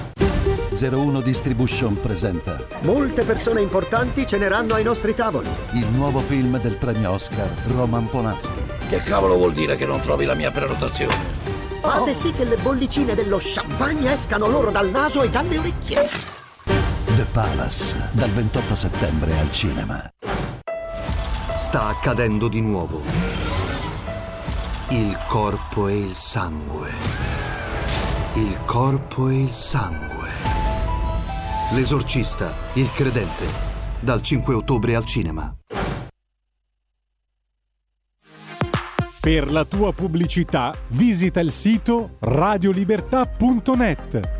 01 Distribution presenta Molte persone importanti ceneranno ai nostri tavoli. Il nuovo film del premio Oscar, Roman Polanski. Che cavolo vuol dire che non trovi la mia prenotazione? Fate sì che le bollicine dello champagne escano loro dal naso e dalle orecchie. The Palace, dal 28 settembre al cinema. Sta accadendo di nuovo. Il corpo e il sangue. Il corpo e il sangue. L'esorcista, il credente, dal 5 ottobre al cinema. Per la tua pubblicità visita il sito radiolibertà.net.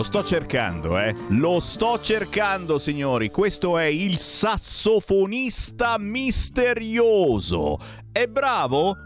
Lo sto cercando, eh. Lo sto cercando, signori. Questo è il sassofonista misterioso. È bravo?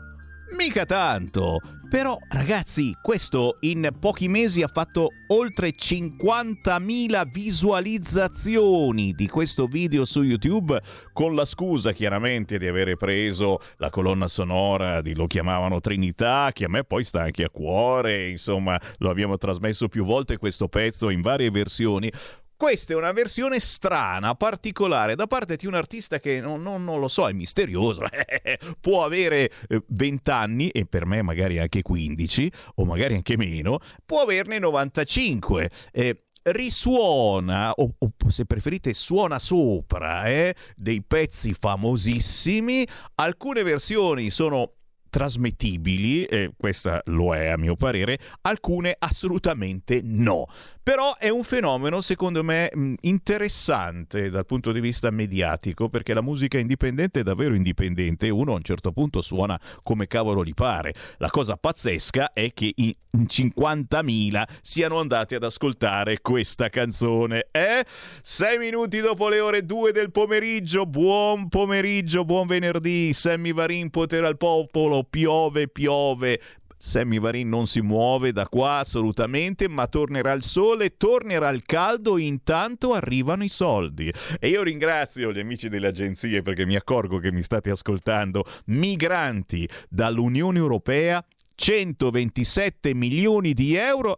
Mica tanto. Però, ragazzi, questo in pochi mesi ha fatto oltre 50.000 visualizzazioni di questo video su YouTube, con la scusa chiaramente di avere preso la colonna sonora di Lo chiamavano Trinità, che a me poi sta anche a cuore, insomma, lo abbiamo trasmesso più volte questo pezzo in varie versioni. Questa è una versione strana, particolare, da parte di un artista che non, non, non lo so, è misterioso. Può avere 20 eh, anni, e per me magari anche 15, o magari anche meno, può averne 95. Eh, risuona, o, o, se preferite suona sopra, eh, dei pezzi famosissimi. Alcune versioni sono trasmettibili, e questa lo è a mio parere, alcune assolutamente no. Però è un fenomeno, secondo me, interessante dal punto di vista mediatico, perché la musica indipendente è davvero indipendente uno a un certo punto suona come cavolo gli pare. La cosa pazzesca è che in 50.000 siano andati ad ascoltare questa canzone. Eh? Sei minuti dopo le ore 2 del pomeriggio, buon pomeriggio, buon venerdì, Sammy Varin, potere al popolo, piove, piove, Sammy Varin non si muove da qua assolutamente, ma tornerà il sole, tornerà il caldo, intanto arrivano i soldi. E io ringrazio gli amici delle agenzie perché mi accorgo che mi state ascoltando. Migranti dall'Unione Europea, 127 milioni di euro,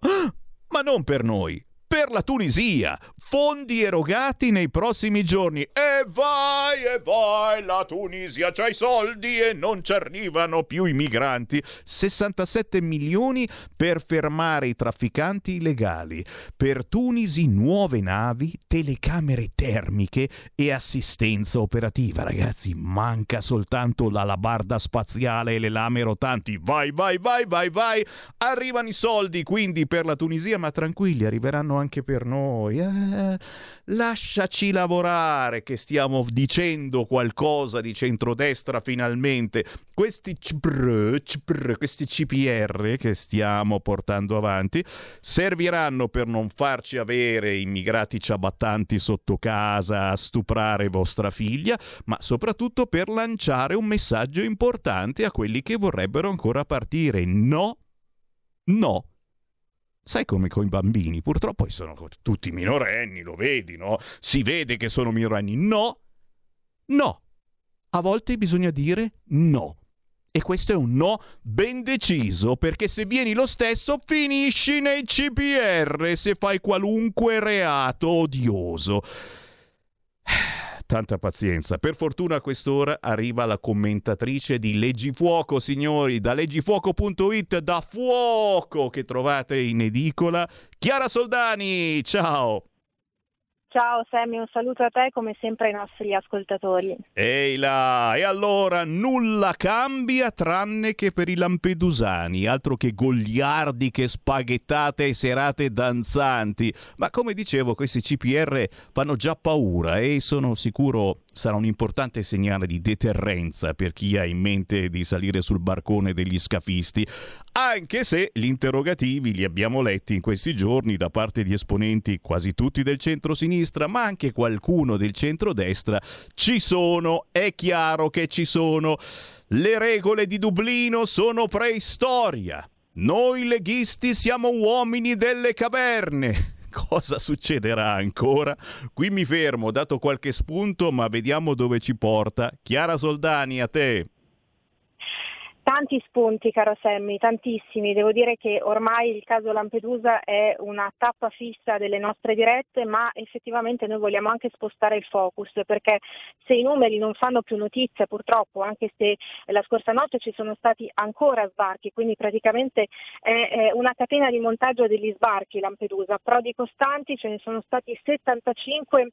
ma non per noi, per la Tunisia. Fondi erogati nei prossimi giorni. E vai, e vai, la Tunisia c'ha i soldi e non ci arrivano più i migranti. 67 milioni per fermare i trafficanti illegali. Per Tunisi nuove navi, telecamere termiche e assistenza operativa. Ragazzi, manca soltanto la labarda spaziale e le lame rotanti. Vai, vai, vai, vai, vai. Arrivano i soldi quindi per la Tunisia, ma tranquilli, arriveranno anche per noi. Eh, lasciaci lavorare che stiamo dicendo qualcosa di centrodestra finalmente. Questi CPR, CPR, questi CPR che stiamo portando avanti serviranno per non farci avere immigrati ciabattanti sotto casa a stuprare vostra figlia, ma soprattutto per lanciare un messaggio importante a quelli che vorrebbero ancora partire. No, no. Sai come con i bambini, purtroppo sono tutti minorenni, lo vedi, no? Si vede che sono minorenni. No, no. A volte bisogna dire no. E questo è un no ben deciso, perché se vieni lo stesso finisci nei CPR se fai qualunque reato odioso. Tanta pazienza. Per fortuna a quest'ora arriva la commentatrice di Leggifuoco, signori, da leggifuoco.it, da fuoco che trovate in edicola, Chiara Soldani. Ciao! Ciao Sammy, un saluto a te come sempre ai nostri ascoltatori. Ehi là, e allora nulla cambia tranne che per i lampedusani, altro che gogliardiche spaghettate e serate danzanti. Ma come dicevo, questi CPR fanno già paura e sono sicuro sarà un importante segnale di deterrenza per chi ha in mente di salire sul barcone degli scafisti, anche se gli interrogativi li abbiamo letti in questi giorni da parte di esponenti quasi tutti del centro-sinistra, ma anche qualcuno del centro-destra, ci sono, è chiaro che ci sono. Le regole di Dublino sono preistoria. Noi leghisti siamo uomini delle caverne cosa succederà ancora? Qui mi fermo, dato qualche spunto, ma vediamo dove ci porta. Chiara Soldani, a te. Tanti spunti, caro Sammy, tantissimi. Devo dire che ormai il caso Lampedusa è una tappa fissa delle nostre dirette, ma effettivamente noi vogliamo anche spostare il focus, perché se i numeri non fanno più notizia, purtroppo, anche se la scorsa notte ci sono stati ancora sbarchi, quindi praticamente è una catena di montaggio degli sbarchi Lampedusa. Prodi costanti ce ne sono stati 75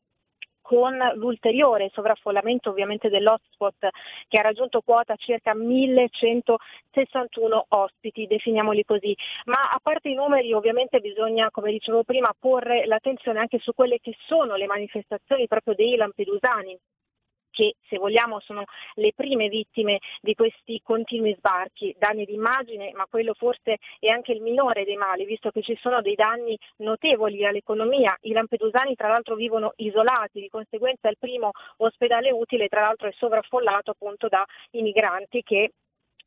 con l'ulteriore sovraffollamento ovviamente dell'hotspot che ha raggiunto quota circa 1161 ospiti, definiamoli così. Ma a parte i numeri ovviamente bisogna, come dicevo prima, porre l'attenzione anche su quelle che sono le manifestazioni proprio dei lampedusani che se vogliamo sono le prime vittime di questi continui sbarchi, danni d'immagine, ma quello forse è anche il minore dei mali, visto che ci sono dei danni notevoli all'economia. I lampedusani tra l'altro vivono isolati, di conseguenza il primo ospedale utile tra l'altro è sovraffollato appunto da migranti che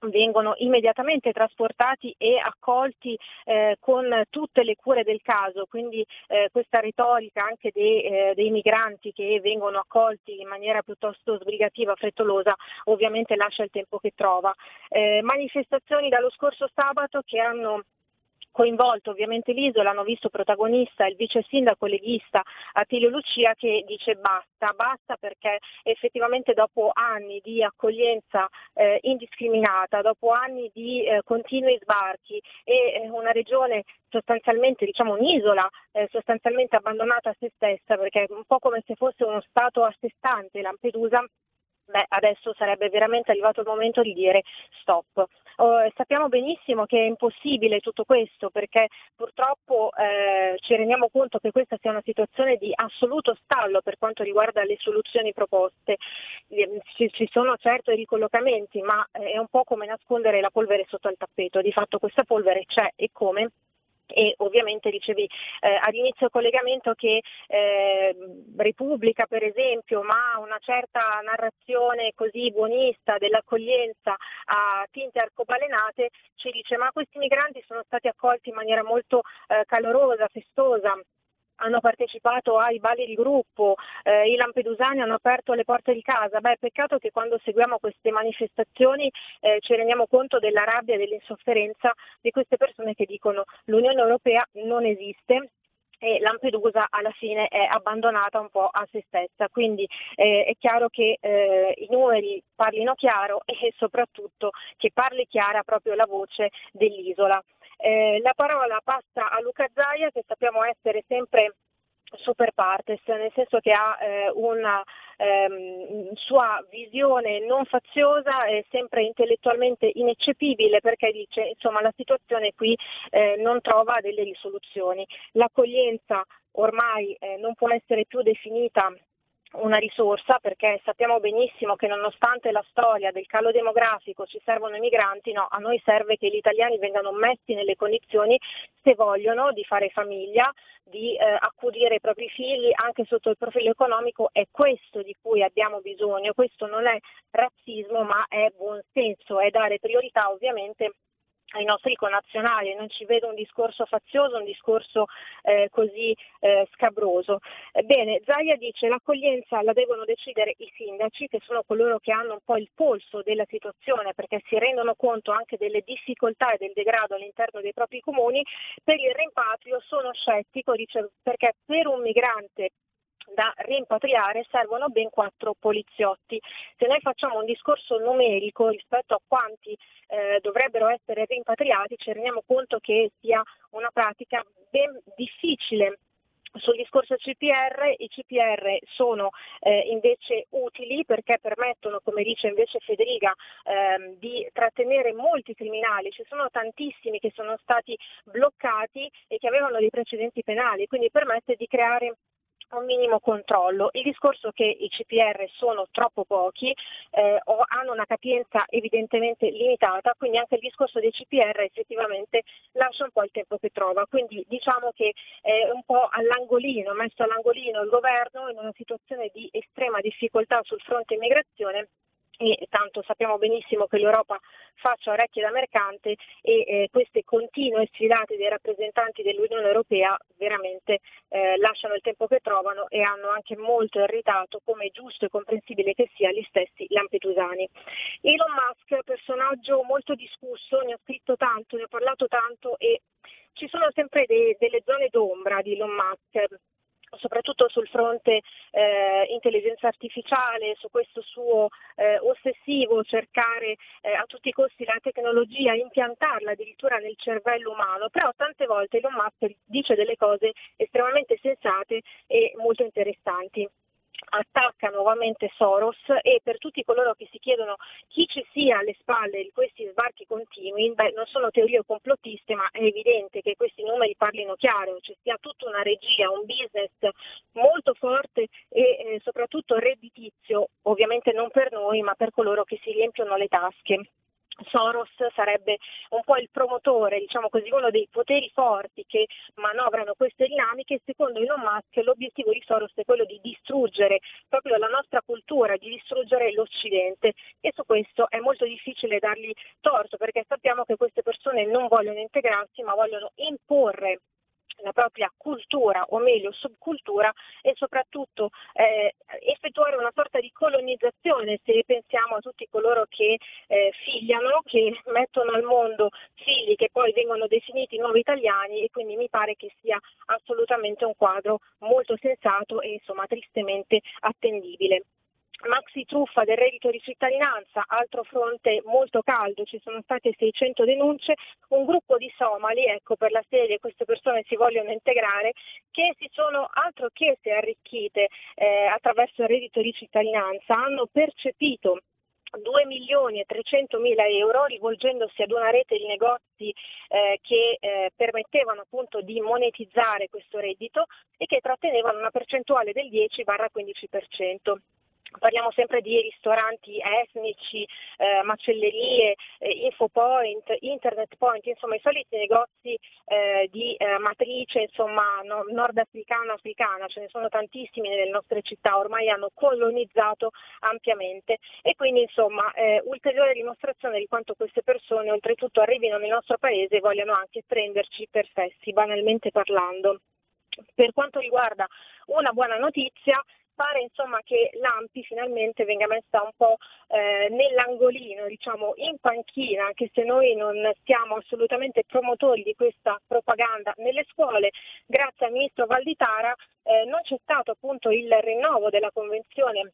vengono immediatamente trasportati e accolti eh, con tutte le cure del caso, quindi eh, questa retorica anche dei, eh, dei, migranti che vengono accolti in maniera piuttosto sbrigativa, frettolosa, ovviamente lascia il tempo che trova. Eh, manifestazioni dallo scorso sabato che hanno coinvolto ovviamente l'isola, hanno visto protagonista il vice sindaco leghista Attilio Lucia che dice basta, basta perché effettivamente dopo anni di accoglienza eh, indiscriminata, dopo anni di eh, continui sbarchi e eh, una regione sostanzialmente, diciamo un'isola eh, sostanzialmente abbandonata a se stessa perché è un po' come se fosse uno stato a sé stante Lampedusa, beh, adesso sarebbe veramente arrivato il momento di dire stop. Oh, sappiamo benissimo che è impossibile tutto questo perché purtroppo eh, ci rendiamo conto che questa sia una situazione di assoluto stallo per quanto riguarda le soluzioni proposte. Ehm, ci, ci sono certo i ricollocamenti, ma è un po' come nascondere la polvere sotto il tappeto. Di fatto questa polvere c'è e come? E ovviamente dicevi eh, all'inizio collegamento che eh, Repubblica per esempio ma una certa narrazione così buonista dell'accoglienza a tinte arcobalenate ci dice ma questi migranti sono stati accolti in maniera molto eh, calorosa, festosa hanno partecipato ai balli di gruppo, eh, i lampedusani hanno aperto le porte di casa. Beh, peccato che quando seguiamo queste manifestazioni eh, ci rendiamo conto della rabbia e dell'insofferenza di queste persone che dicono l'Unione Europea non esiste, e Lampedusa alla fine è abbandonata un po' a se stessa. Quindi eh, è chiaro che eh, i numeri parlino chiaro e soprattutto che parli chiara proprio la voce dell'isola. Eh, la parola passa a Luca Zaia che sappiamo essere sempre super partes, nel senso che ha eh, una, ehm, sua visione non faziosa è sempre intellettualmente ineccepibile perché dice insomma la situazione qui eh, non trova delle risoluzioni. L'accoglienza ormai eh, non può essere più definita una risorsa perché sappiamo benissimo che nonostante la storia del calo demografico ci servono i migranti, no, a noi serve che gli italiani vengano messi nelle condizioni, se vogliono, di fare famiglia, di eh, accudire i propri figli anche sotto il profilo economico, è questo di cui abbiamo bisogno, questo non è razzismo ma è buon senso, è dare priorità ovviamente ai nostri connazionali, non ci vedo un discorso fazioso, un discorso eh, così eh, scabroso. Bene, Zaia dice l'accoglienza la devono decidere i sindaci, che sono coloro che hanno un po' il polso della situazione, perché si rendono conto anche delle difficoltà e del degrado all'interno dei propri comuni. Per il rimpatrio sono scettico, dice, perché per un migrante da rimpatriare servono ben quattro poliziotti. Se noi facciamo un discorso numerico rispetto a quanti eh, dovrebbero essere rimpatriati, ci rendiamo conto che sia una pratica ben difficile sul discorso CPR, i CPR sono eh, invece utili perché permettono, come dice invece Federica, ehm, di trattenere molti criminali. Ci sono tantissimi che sono stati bloccati e che avevano dei precedenti penali, quindi permette di creare un minimo controllo. Il discorso che i CPR sono troppo pochi eh, o hanno una capienza evidentemente limitata, quindi anche il discorso dei CPR effettivamente lascia un po' il tempo che trova. Quindi diciamo che è un po' all'angolino, messo all'angolino il governo in una situazione di estrema difficoltà sul fronte immigrazione e tanto sappiamo benissimo che l'Europa faccia orecchie da mercante e eh, queste continue sfilate dei rappresentanti dell'Unione Europea veramente eh, lasciano il tempo che trovano e hanno anche molto irritato, come è giusto e comprensibile che sia, gli stessi lampedusani. Elon Musk, personaggio molto discusso, ne ha scritto tanto, ne ha parlato tanto e ci sono sempre de- delle zone d'ombra di Elon Musk soprattutto sul fronte eh, intelligenza artificiale, su questo suo eh, ossessivo cercare eh, a tutti i costi la tecnologia, impiantarla addirittura nel cervello umano, però tante volte Elon Musk dice delle cose estremamente sensate e molto interessanti attacca nuovamente Soros e per tutti coloro che si chiedono chi ci sia alle spalle di questi sbarchi continui, beh, non sono teorie complottiste, ma è evidente che questi numeri parlino chiaro, ci sia tutta una regia, un business molto forte e eh, soprattutto redditizio, ovviamente non per noi, ma per coloro che si riempiono le tasche. Soros sarebbe un po' il promotore, diciamo così, uno dei poteri forti che manovrano queste dinamiche. Secondo Elon Musk l'obiettivo di Soros è quello di distruggere proprio la nostra cultura, di distruggere l'Occidente e su questo è molto difficile dargli torto perché sappiamo che queste persone non vogliono integrarsi ma vogliono imporre la propria cultura o meglio subcultura e soprattutto eh, effettuare una sorta di colonizzazione se pensiamo a tutti coloro che eh, figliano, che mettono al mondo figli che poi vengono definiti nuovi italiani e quindi mi pare che sia assolutamente un quadro molto sensato e insomma tristemente attendibile. Maxi truffa del reddito di cittadinanza, altro fronte molto caldo, ci sono state 600 denunce, un gruppo di somali, ecco per la serie queste persone si vogliono integrare, che si sono altro che arricchite eh, attraverso il reddito di cittadinanza, hanno percepito 2 milioni e 300 mila euro rivolgendosi ad una rete di negozi eh, che eh, permettevano appunto di monetizzare questo reddito e che trattenevano una percentuale del 10-15% parliamo sempre di ristoranti etnici, eh, macellerie, eh, infopoint, internet point, insomma i soliti negozi eh, di eh, matrice insomma, no, nordafricana, africana, ce ne sono tantissimi nelle nostre città, ormai hanno colonizzato ampiamente e quindi insomma eh, ulteriore dimostrazione di quanto queste persone oltretutto arrivino nel nostro paese e vogliano anche prenderci per fessi, banalmente parlando. Per quanto riguarda una buona notizia, pare insomma che l'AMPI finalmente venga messa un po' eh, nell'angolino, diciamo in panchina, anche se noi non siamo assolutamente promotori di questa propaganda nelle scuole, grazie al ministro Valditara eh, non c'è stato appunto il rinnovo della convenzione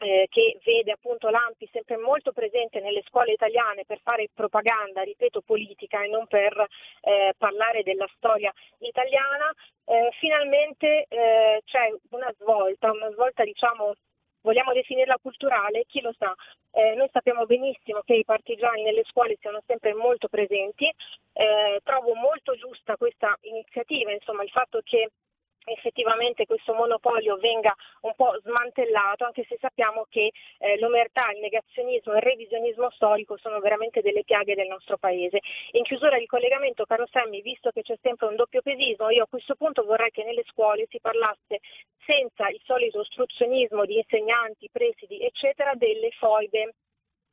eh, che vede appunto l'AMPI sempre molto presente nelle scuole italiane per fare propaganda, ripeto, politica e non per eh, parlare della storia italiana, eh, finalmente eh, c'è una svolta, una svolta diciamo Vogliamo definirla culturale? Chi lo sa? Eh, noi sappiamo benissimo che i partigiani nelle scuole siano sempre molto presenti. Eh, trovo molto giusta questa iniziativa, insomma, il fatto che effettivamente questo monopolio venga un po' smantellato, anche se sappiamo che eh, l'omertà, il negazionismo e il revisionismo storico sono veramente delle piaghe del nostro paese. In chiusura di collegamento, caro Sammy, visto che c'è sempre un doppio pesismo, io a questo punto vorrei che nelle scuole si parlasse senza il solito ostruzionismo di insegnanti, presidi, eccetera, delle foibe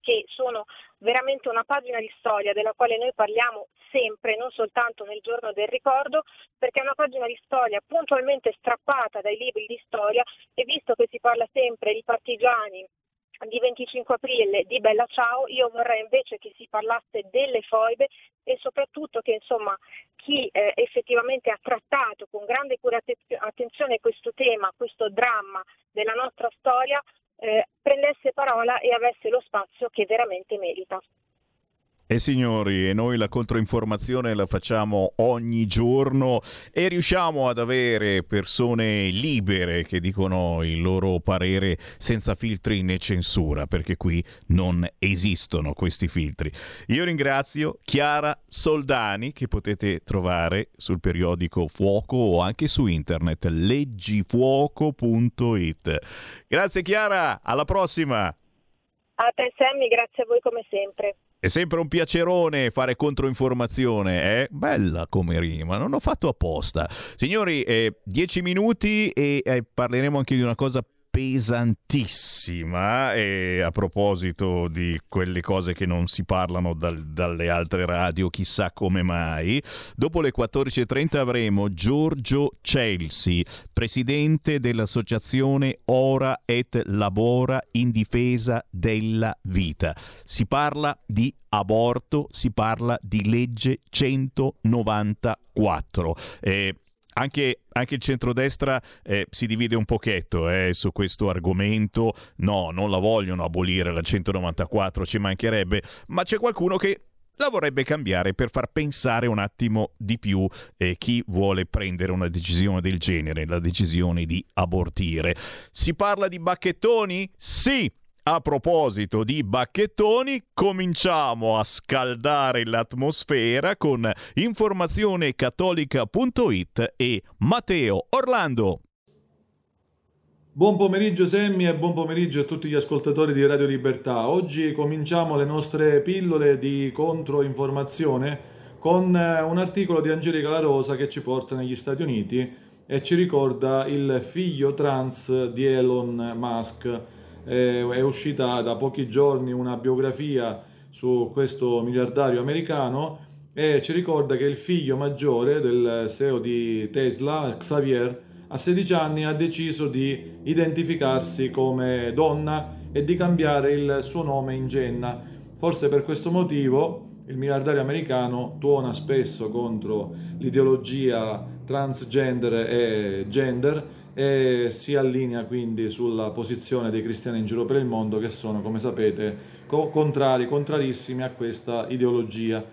che sono veramente una pagina di storia della quale noi parliamo sempre, non soltanto nel giorno del ricordo, perché è una pagina di storia puntualmente strappata dai libri di storia e visto che si parla sempre di partigiani, di 25 aprile di Bella Ciao, io vorrei invece che si parlasse delle foibe e soprattutto che insomma, chi eh, effettivamente ha trattato con grande cura attenzione questo tema, questo dramma della nostra storia, eh, prendesse parola e avesse lo spazio che veramente merita. E signori, e noi la controinformazione la facciamo ogni giorno e riusciamo ad avere persone libere che dicono il loro parere senza filtri né censura, perché qui non esistono questi filtri. Io ringrazio Chiara Soldani che potete trovare sul periodico Fuoco o anche su internet leggifuoco.it. Grazie Chiara, alla prossima! A te Sammy, grazie a voi come sempre. È sempre un piacerone fare controinformazione, eh? Bella come rima, non ho fatto apposta. Signori, eh, dieci minuti e eh, parleremo anche di una cosa pesantissima e a proposito di quelle cose che non si parlano dal, dalle altre radio, chissà come mai, dopo le 14.30 avremo Giorgio Chelsea, presidente dell'associazione Ora et Labora in difesa della vita. Si parla di aborto, si parla di legge 194. Eh, anche, anche, il centrodestra eh, si divide un pochetto eh, su questo argomento. No, non la vogliono abolire la 194, ci mancherebbe, ma c'è qualcuno che la vorrebbe cambiare per far pensare un attimo di più eh, chi vuole prendere una decisione del genere, la decisione di abortire. Si parla di bacchettoni? Sì, a proposito di bacchettoni, cominciamo a scaldare l'atmosfera con informazionecattolica.it e Matteo Orlando. Buon pomeriggio Semmi e buon pomeriggio a tutti gli ascoltatori di Radio Libertà. Oggi cominciamo le nostre pillole di controinformazione con eh, un articolo di Angelica La Rosa che ci porta negli Stati Uniti e ci ricorda il figlio trans di Elon Musk eh, è uscita da pochi giorni una biografia su questo miliardario americano e ci ricorda che il figlio maggiore del CEO di Tesla, Xavier, a 16 anni ha deciso di identificarsi come donna e di cambiare il suo nome in Jenna. Forse per questo motivo il miliardario americano tuona spesso contro l'ideologia transgender e gender e si allinea quindi sulla posizione dei cristiani in giro per il mondo che sono, come sapete, co- contrari, contrarissimi a questa ideologia.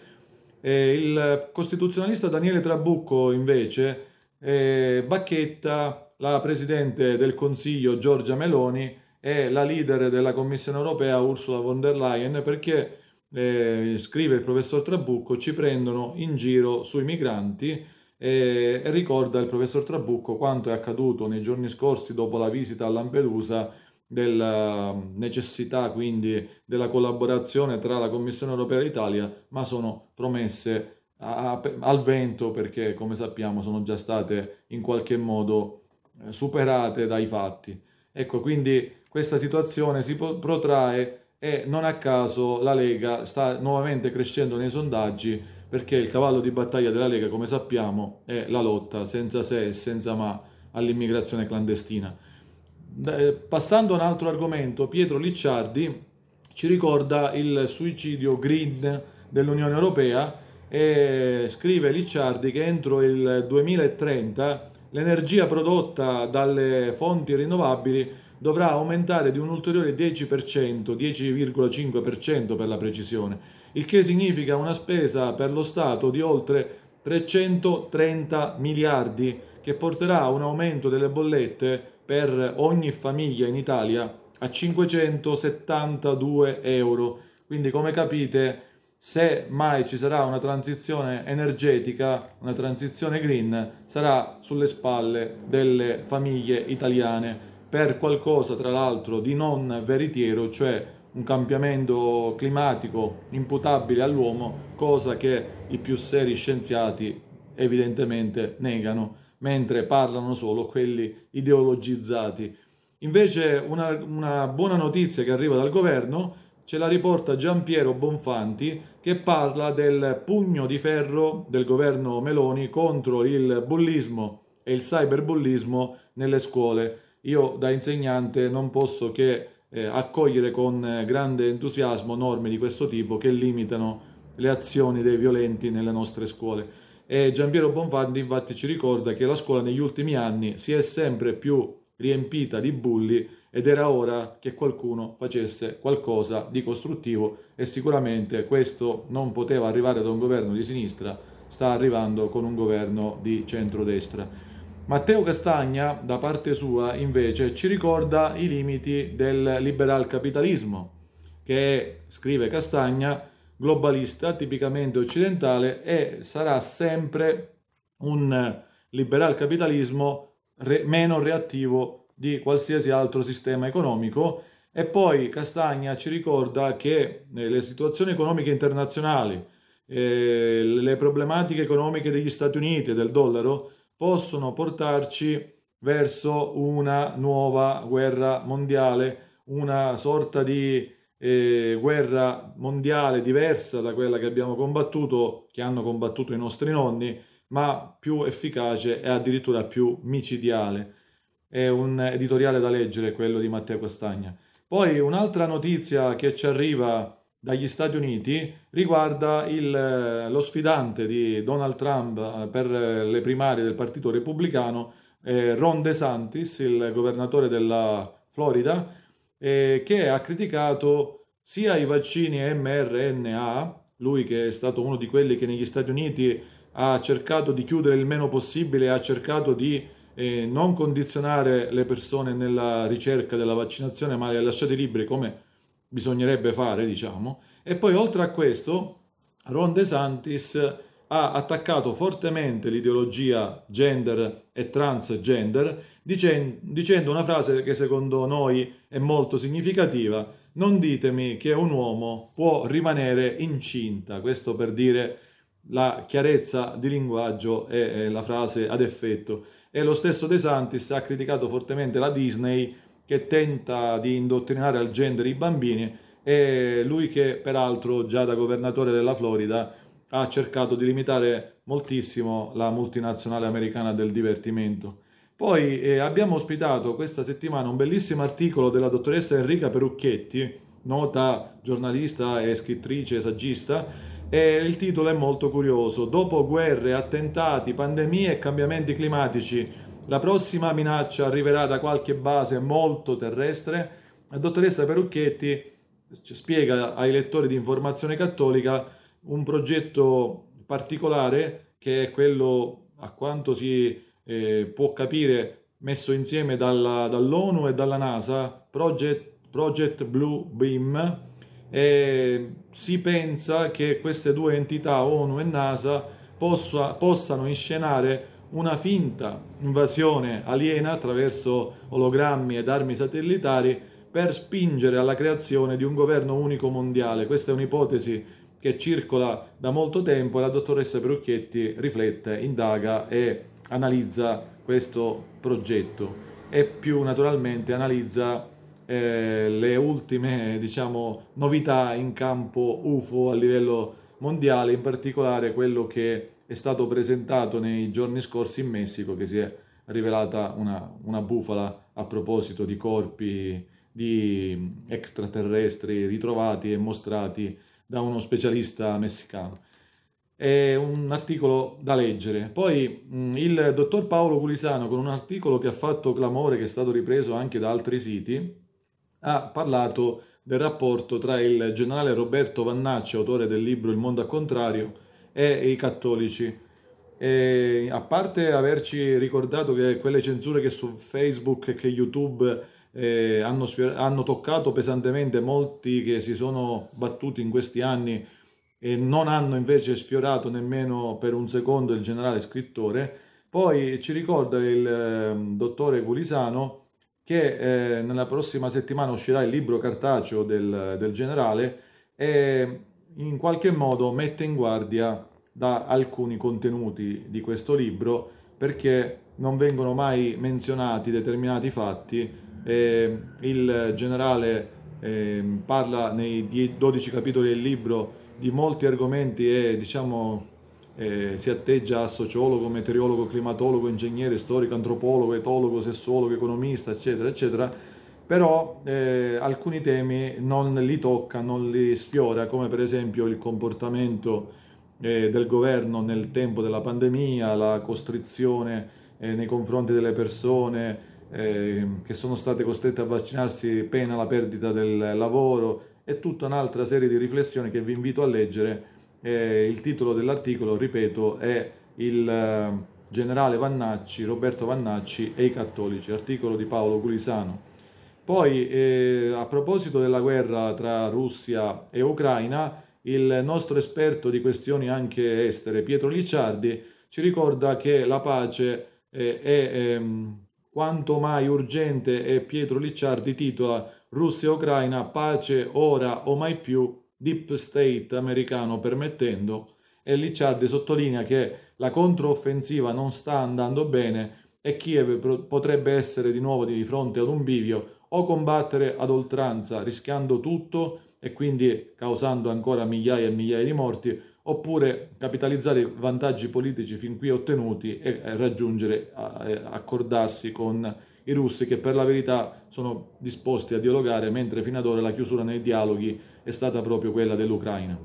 E il costituzionalista Daniele Trabucco invece eh, bacchetta la Presidente del Consiglio Giorgia Meloni e la leader della Commissione europea Ursula von der Leyen perché, eh, scrive il professor Trabucco, ci prendono in giro sui migranti e, ricorda il professor Trabucco quanto è accaduto nei giorni scorsi dopo la visita a Lampedusa della um, necessità quindi della collaborazione tra la Commissione europea e l'Italia, ma sono promesse a, al vento perché come sappiamo sono già state in qualche modo eh, superate dai fatti. Ecco, quindi questa situazione si protrae e non a caso la Lega sta nuovamente crescendo nei sondaggi perché il cavallo di battaglia della Lega, come sappiamo, è la lotta senza se e senza ma all'immigrazione clandestina. Eh, passando a un altro argomento, Pietro Licciardi ci ricorda il suicidio green dell'Unione Europea e scrive Licciardi che entro il 2030 l'energia prodotta dalle fonti rinnovabili dovrà aumentare di un ulteriore 10%, 10,5% per la precisione il che significa una spesa per lo Stato di oltre 330 miliardi che porterà un aumento delle bollette per ogni famiglia in Italia a 572 euro. Quindi come capite, se mai ci sarà una transizione energetica, una transizione green, sarà sulle spalle delle famiglie italiane per qualcosa tra l'altro di non veritiero, cioè un cambiamento climatico imputabile all'uomo, cosa che i più seri scienziati evidentemente negano, mentre parlano solo quelli ideologizzati. Invece una, una buona notizia che arriva dal governo ce la riporta Giampiero Bonfanti che parla del pugno di ferro del governo Meloni contro il bullismo e il cyberbullismo nelle scuole. Io da insegnante non posso che eh, accogliere con eh, grande entusiasmo norme di questo tipo che limitano le azioni dei violenti nelle nostre scuole. E Giampiero Bonfanti infatti ci ricorda che la scuola negli ultimi anni si è sempre più riempita di bulli ed era ora che qualcuno facesse qualcosa di costruttivo e sicuramente questo non poteva arrivare da un governo di sinistra, sta arrivando con un governo di centrodestra. Matteo Castagna, da parte sua, invece, ci ricorda i limiti del liberal capitalismo, che scrive Castagna, globalista, tipicamente occidentale e sarà sempre un liberal capitalismo re- meno reattivo di qualsiasi altro sistema economico. E poi Castagna ci ricorda che eh, le situazioni economiche internazionali, eh, le problematiche economiche degli Stati Uniti e del dollaro possono portarci verso una nuova guerra mondiale, una sorta di eh, guerra mondiale diversa da quella che abbiamo combattuto, che hanno combattuto i nostri nonni, ma più efficace e addirittura più micidiale. È un editoriale da leggere quello di Matteo Castagna. Poi un'altra notizia che ci arriva dagli Stati Uniti riguarda il, lo sfidante di Donald Trump eh, per le primarie del Partito Repubblicano, eh, Ron DeSantis, il governatore della Florida, eh, che ha criticato sia i vaccini mRNA, lui che è stato uno di quelli che negli Stati Uniti ha cercato di chiudere il meno possibile, ha cercato di eh, non condizionare le persone nella ricerca della vaccinazione, ma le ha lasciate libere come bisognerebbe fare, diciamo. E poi oltre a questo, Ron DeSantis ha attaccato fortemente l'ideologia gender e transgender dicendo, una frase che secondo noi è molto significativa, non ditemi che un uomo può rimanere incinta, questo per dire la chiarezza di linguaggio e la frase ad effetto. E lo stesso De Santis ha criticato fortemente la Disney che tenta di indottrinare al gender i bambini e lui che peraltro già da governatore della Florida ha cercato di limitare moltissimo la multinazionale americana del divertimento. Poi eh, abbiamo ospitato questa settimana un bellissimo articolo della dottoressa Enrica Perucchetti, nota giornalista e scrittrice saggista, e il titolo è molto curioso. Dopo guerre, attentati, pandemie e cambiamenti climatici, la prossima minaccia arriverà da qualche base molto terrestre. La dottoressa Perucchetti spiega ai lettori di Informazione Cattolica un progetto particolare che è quello, a quanto si eh, può capire, messo insieme dalla, dall'ONU e dalla NASA, Project, Project Blue Beam, e si pensa che queste due entità, ONU e NASA, possa, possano inscenare una finta invasione aliena attraverso ologrammi ed armi satellitari per spingere alla creazione di un governo unico mondiale. Questa è un'ipotesi che circola da molto tempo e la dottoressa Perucchetti riflette, indaga e analizza questo progetto e più naturalmente analizza eh, le ultime diciamo, novità in campo UFO a livello mondiale, in particolare quello che è stato presentato nei giorni scorsi in Messico, che si è rivelata una, una bufala a proposito di corpi di extraterrestri ritrovati e mostrati da uno specialista messicano. È un articolo da leggere. Poi mh, il dottor Paolo Culisano, con un articolo che ha fatto clamore, che è stato ripreso anche da altri siti, ha parlato del rapporto tra il generale Roberto Vannacci, autore del libro Il mondo al contrario, e i cattolici. E a parte averci ricordato che quelle censure che su Facebook e che YouTube eh, hanno, sfior- hanno toccato pesantemente molti che si sono battuti in questi anni e non hanno invece sfiorato nemmeno per un secondo il generale scrittore. Poi ci ricorda il eh, dottore Gulisano che eh, nella prossima settimana uscirà il libro cartaceo del, del generale e in qualche modo mette in guardia da alcuni contenuti di questo libro perché non vengono mai menzionati determinati fatti. Eh, il generale eh, parla nei 12 capitoli del libro di molti argomenti e diciamo eh, si atteggia a sociologo, meteorologo, climatologo, ingegnere, storico, antropologo, etologo, sessuologo, economista, eccetera, eccetera, però eh, alcuni temi non li tocca, non li sfiora, come per esempio il comportamento eh, del governo nel tempo della pandemia, la costrizione eh, nei confronti delle persone eh, che sono state costrette a vaccinarsi pena la perdita del lavoro e tutta un'altra serie di riflessioni che vi invito a leggere eh, il titolo dell'articolo, ripeto, è il eh, generale Vannacci, Roberto Vannacci e i cattolici, articolo di Paolo Gulisano. Poi, eh, a proposito della guerra tra Russia e Ucraina, il nostro esperto di questioni anche estere, Pietro Licciardi, ci ricorda che la pace eh, è ehm, quanto mai urgente e Pietro Licciardi titola Russia e Ucraina, pace ora o mai più, deep state americano permettendo, e Licciardi sottolinea che la controffensiva non sta andando bene e Kiev potrebbe essere di nuovo di fronte ad un bivio o combattere ad oltranza rischiando tutto e quindi causando ancora migliaia e migliaia di morti, oppure capitalizzare i vantaggi politici fin qui ottenuti e raggiungere, accordarsi con i russi che per la verità sono disposti a dialogare, mentre fino ad ora la chiusura nei dialoghi è stata proprio quella dell'Ucraina.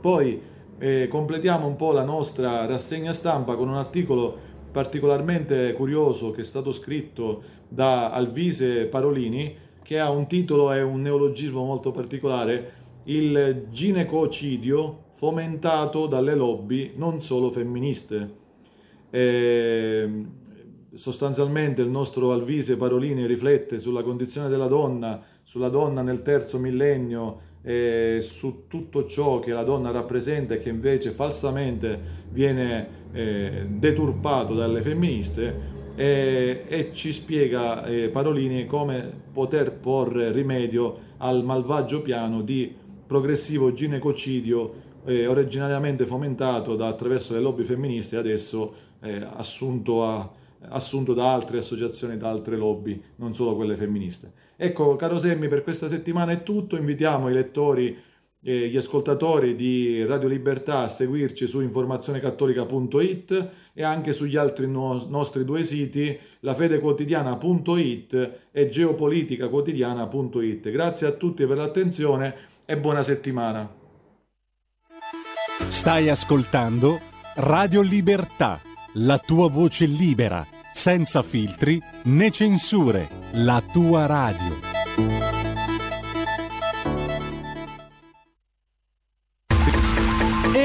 Poi eh, completiamo un po' la nostra rassegna stampa con un articolo particolarmente curioso che è stato scritto da Alvise Parolini, che ha un titolo e un neologismo molto particolare, il ginecocidio fomentato dalle lobby non solo femministe. Eh, sostanzialmente il nostro Alvise Parolini riflette sulla condizione della donna, sulla donna nel terzo millennio, eh, su tutto ciò che la donna rappresenta e che invece falsamente viene eh, deturpato dalle femministe eh, e ci spiega eh, Parolini come poter porre rimedio al malvagio piano di progressivo ginecocidio eh, originariamente fomentato da, attraverso le lobby femministe e adesso eh, assunto a assunto da altre associazioni, da altre lobby, non solo quelle femministe. Ecco, caro Semmi, per questa settimana è tutto. Invitiamo i lettori e gli ascoltatori di Radio Libertà a seguirci su informazionecattolica.it e anche sugli altri no- nostri due siti, lafedequotidiana.it e geopoliticaquotidiana.it. Grazie a tutti per l'attenzione e buona settimana. Stai ascoltando Radio Libertà, la tua voce libera senza filtri né censure, la tua radio.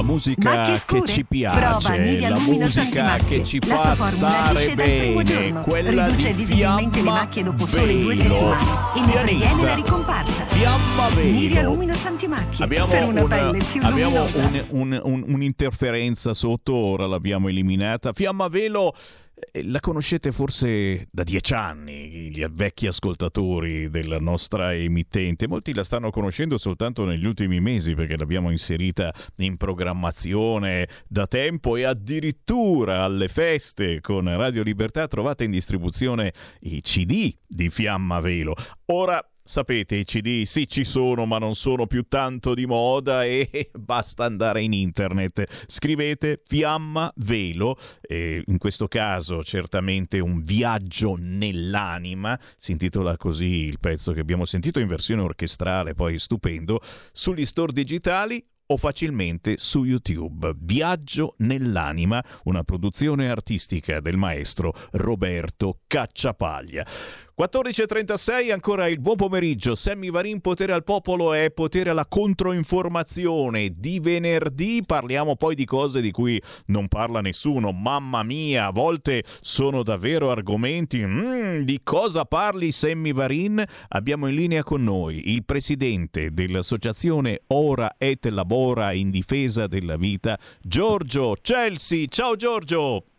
La musica che ci Prova piace, Nivea la Luminous musica che ci La fa stare bene, giorno. quella Riduce di visibilmente le Fiamma macchie dopo due Velo. settimane e ne previene la ricomparsa. Fiamma Velo. Nivea Luminous Antimacchie. Abbiamo, per una un- pelle più abbiamo luminosa. un- un- un- un'interferenza sotto, ora l'abbiamo eliminata. Fiamma Velo la conoscete forse da dieci anni, gli vecchi ascoltatori della nostra emittente. Molti la stanno conoscendo soltanto negli ultimi mesi perché l'abbiamo inserita in programmazione da tempo e addirittura alle feste con Radio Libertà trovate in distribuzione i CD di Fiamma Velo. Ora Sapete, i CD sì ci sono, ma non sono più tanto di moda e basta andare in internet. Scrivete Fiamma Velo, e in questo caso certamente un viaggio nell'anima, si intitola così il pezzo che abbiamo sentito in versione orchestrale, poi stupendo, sugli store digitali o facilmente su YouTube. Viaggio nell'anima, una produzione artistica del maestro Roberto Cacciapaglia. 14.36, ancora il buon pomeriggio. Sammy Varin, potere al popolo e potere alla controinformazione. Di venerdì parliamo poi di cose di cui non parla nessuno. Mamma mia, a volte sono davvero argomenti. Mm, di cosa parli Sammy Varin? Abbiamo in linea con noi il presidente dell'associazione Ora et Labora in difesa della vita, Giorgio Chelsea. Ciao Giorgio!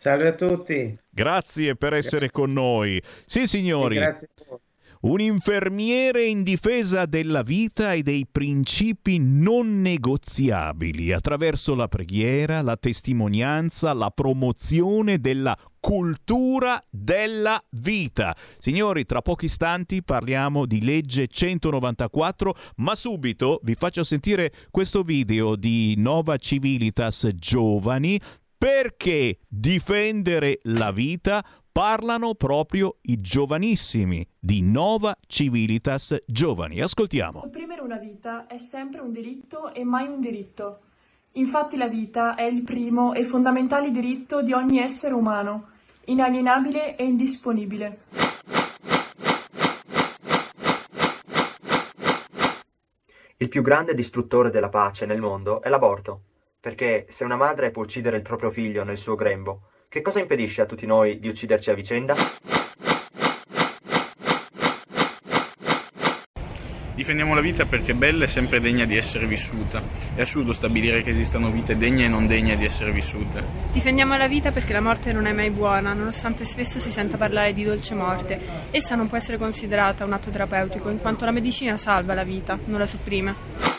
Salve a tutti. Grazie per essere con noi. Sì, signori. Grazie a voi. Un infermiere in difesa della vita e dei principi non negoziabili attraverso la preghiera, la testimonianza, la promozione della cultura della vita. Signori, tra pochi istanti parliamo di legge 194, ma subito vi faccio sentire questo video di Nova Civilitas Giovani perché difendere la vita parlano proprio i giovanissimi di Nova Civilitas Giovani. Ascoltiamo. Sopprimere una vita è sempre un diritto e mai un diritto. Infatti la vita è il primo e fondamentale diritto di ogni essere umano, inalienabile e indisponibile. Il più grande distruttore della pace nel mondo è l'aborto, perché se una madre può uccidere il proprio figlio nel suo grembo, che cosa impedisce a tutti noi di ucciderci a vicenda? Difendiamo la vita perché bella e sempre degna di essere vissuta. È assurdo stabilire che esistano vite degne e non degne di essere vissute. Difendiamo la vita perché la morte non è mai buona, nonostante spesso si senta parlare di dolce morte. Essa non può essere considerata un atto terapeutico, in quanto la medicina salva la vita, non la sopprime.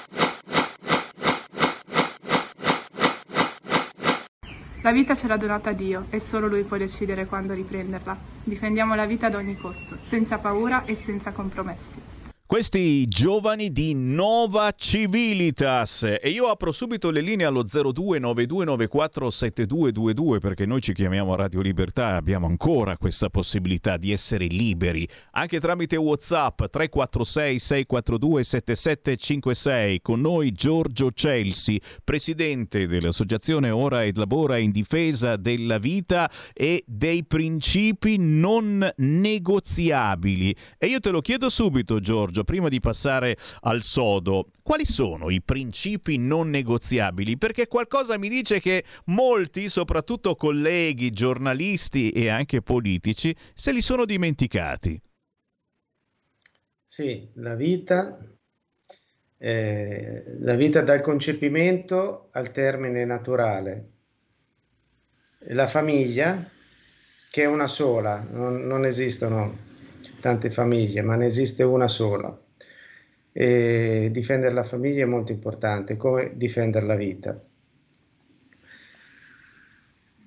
La vita ce l'ha donata Dio e solo Lui può decidere quando riprenderla. Difendiamo la vita ad ogni costo, senza paura e senza compromessi. Questi giovani di Nova Civilitas. E io apro subito le linee allo 0292947222 perché noi ci chiamiamo Radio Libertà e abbiamo ancora questa possibilità di essere liberi anche tramite Whatsapp 346 642 7756 con noi Giorgio Celsi presidente dell'associazione Ora ed Labora in difesa della vita e dei principi non negoziabili. E io te lo chiedo subito Giorgio prima di passare al sodo, quali sono i principi non negoziabili? Perché qualcosa mi dice che molti, soprattutto colleghi, giornalisti e anche politici, se li sono dimenticati. Sì, la vita, eh, la vita dal concepimento al termine naturale. La famiglia, che è una sola, non, non esistono tante famiglie, ma ne esiste una sola. E difendere la famiglia è molto importante, come difendere la vita.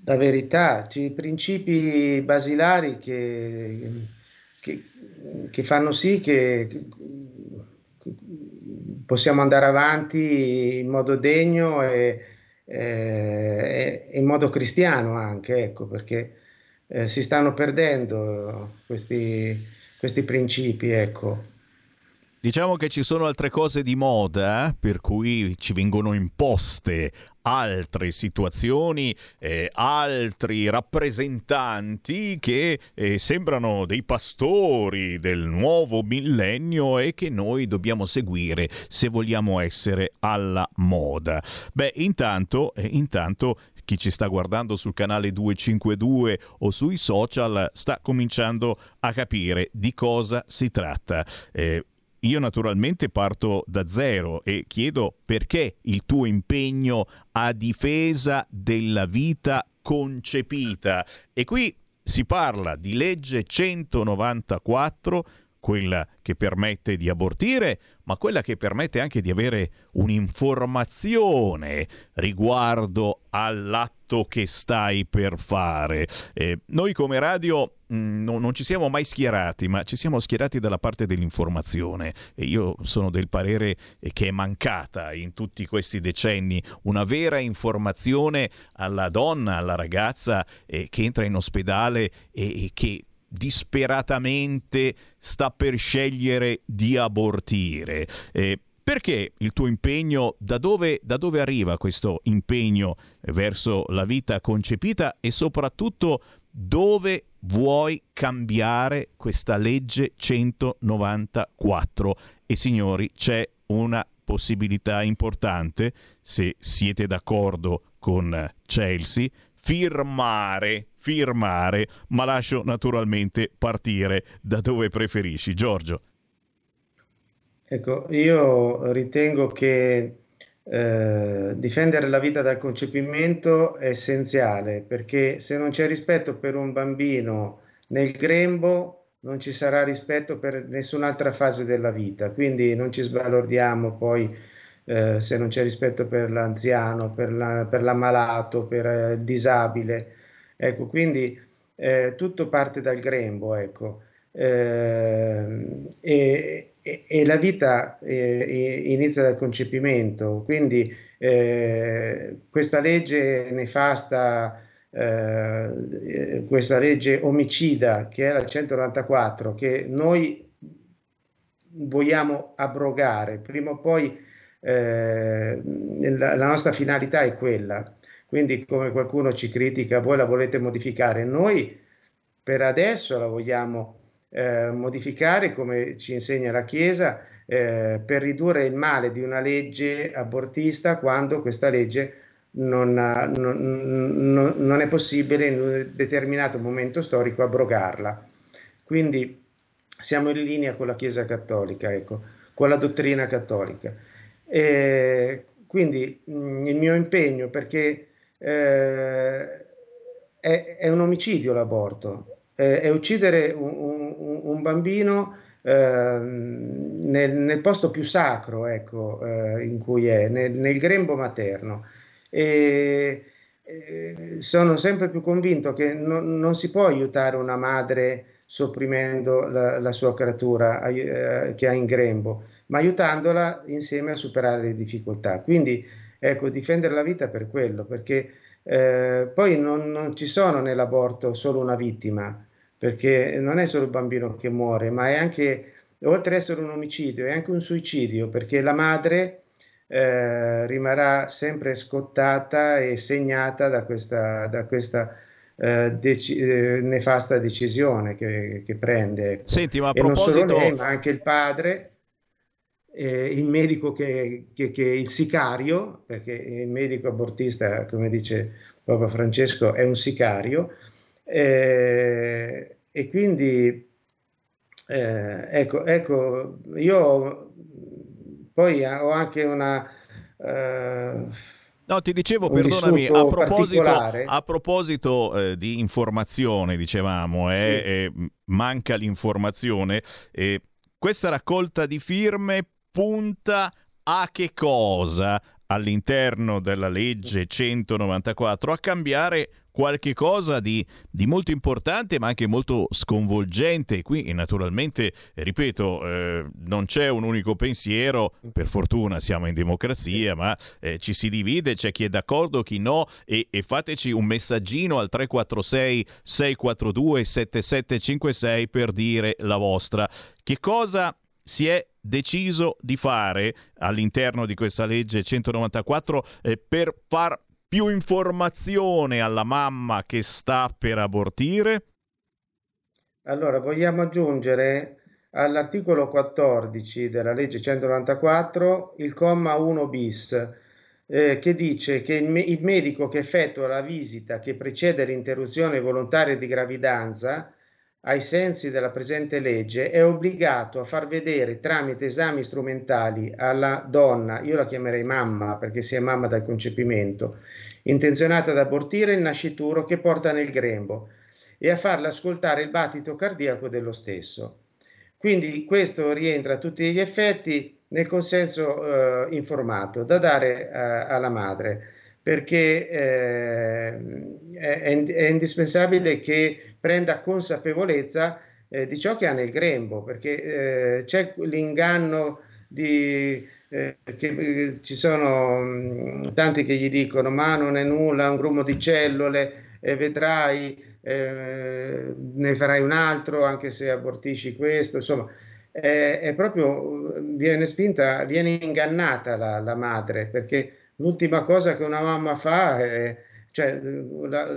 La verità, i principi basilari che, che, che fanno sì che possiamo andare avanti in modo degno e, e in modo cristiano anche, ecco, perché eh, si stanno perdendo questi, questi principi, ecco. Diciamo che ci sono altre cose di moda eh, per cui ci vengono imposte altre situazioni, eh, altri rappresentanti che eh, sembrano dei pastori del nuovo millennio e che noi dobbiamo seguire se vogliamo essere alla moda. Beh, intanto, eh, intanto chi ci sta guardando sul canale 252 o sui social sta cominciando a capire di cosa si tratta. Eh, io naturalmente parto da zero e chiedo perché il tuo impegno a difesa della vita concepita. E qui si parla di legge 194 quella che permette di abortire, ma quella che permette anche di avere un'informazione riguardo all'atto che stai per fare. Eh, noi come radio mm, no, non ci siamo mai schierati, ma ci siamo schierati dalla parte dell'informazione e io sono del parere che è mancata in tutti questi decenni una vera informazione alla donna, alla ragazza eh, che entra in ospedale e, e che disperatamente sta per scegliere di abortire. Eh, perché il tuo impegno, da dove, da dove, arriva questo impegno verso la vita concepita e soprattutto dove vuoi cambiare questa legge 194? E signori, c'è una possibilità importante, se siete d'accordo con Chelsea, firmare, firmare, ma lascio naturalmente partire da dove preferisci. Giorgio. Ecco, io ritengo che eh, difendere la vita dal concepimento è essenziale perché se non c'è rispetto per un bambino nel grembo non ci sarà rispetto per nessun'altra fase della vita, quindi non ci sbalordiamo poi eh, se non c'è rispetto per l'anziano, per, la, l'ammalato, per eh, il disabile. Ecco, quindi eh, tutto parte dal grembo, ecco. Eh, e, e, e, la vita eh, inizia dal concepimento, quindi questa legge nefasta, questa legge omicida che è la 194, che noi vogliamo abrogare, prima o poi eh, la, la nostra finalità è quella. Quindi come qualcuno ci critica, voi la volete modificare, noi per adesso la vogliamo eh, modificare come ci insegna la Chiesa eh, per ridurre il male di una legge abortista quando questa legge non, non, non, non è possibile in un determinato momento storico abrogarla. Quindi siamo in linea con la Chiesa cattolica, ecco, con la dottrina cattolica. E quindi mm, il mio impegno, perché eh, è, è, un omicidio l'aborto, è, è uccidere un, un, un bambino eh, nel, nel, posto più sacro ecco, eh, in cui è, nel, nel grembo materno. E, sono sempre più convinto che non, non, si può aiutare una madre sopprimendo la, la sua creatura eh, che ha in grembo ma aiutandola insieme a superare le difficoltà. Quindi ecco, difendere la vita per quello, perché eh, poi non, non, ci sono nell'aborto solo una vittima, perché non è solo il bambino che muore, ma è anche, oltre ad essere un omicidio, è anche un suicidio, perché la madre eh, rimarrà sempre scottata e segnata da questa, da questa eh, dec- eh, nefasta decisione che, che prende. Ecco. Senti, ma a e proposito... non solo lei, ma anche il padre eh, il medico che, che, che, il sicario, perché il medico abortista, come dice Papa Francesco, è un sicario, eh, e quindi eh, ecco, ecco, io poi ho anche una... Uh, No, ti dicevo, perdonami, a proposito, a proposito eh, di informazione, dicevamo, eh, sì. eh, manca l'informazione. questa raccolta di firme punta a che cosa all'interno della legge 194? A cambiare qualche cosa di, di, molto importante ma anche molto sconvolgente. Qui naturalmente, ripeto, eh, non c'è un unico pensiero, per fortuna siamo in democrazia, ma eh, ci si divide, c'è chi è d'accordo, chi no e, e fateci un messaggino al 346 642 7756 per dire la vostra. Che cosa si è deciso di fare all'interno di questa legge 194 eh, per far più informazione alla mamma che sta per abortire? Allora, vogliamo aggiungere all'articolo 14 della legge 194 il comma 1 bis eh, che dice che il, me- il medico che effettua la visita che precede l'interruzione volontaria di gravidanza ai sensi della presente legge è obbligato a far vedere tramite esami strumentali alla donna, io la chiamerei mamma perché si è mamma dal concepimento, intenzionata ad abortire il nascituro che porta nel grembo e a farle ascoltare il battito cardiaco dello stesso. Quindi questo rientra a tutti gli effetti nel consenso eh, informato da dare eh, alla madre perché eh, è, è, indispensabile che prenda consapevolezza eh, di ciò che ha nel grembo, perché eh, c'è l'inganno di, eh, che eh, ci sono mh, mm, tanti che gli dicono ma non è nulla, un grumo di cellule, e vedrai, eh, ne farai un altro anche se abortisci questo, insomma è, è proprio, viene spinta, viene ingannata la, la madre perché l'ultima cosa che una mamma fa è, cioè, la,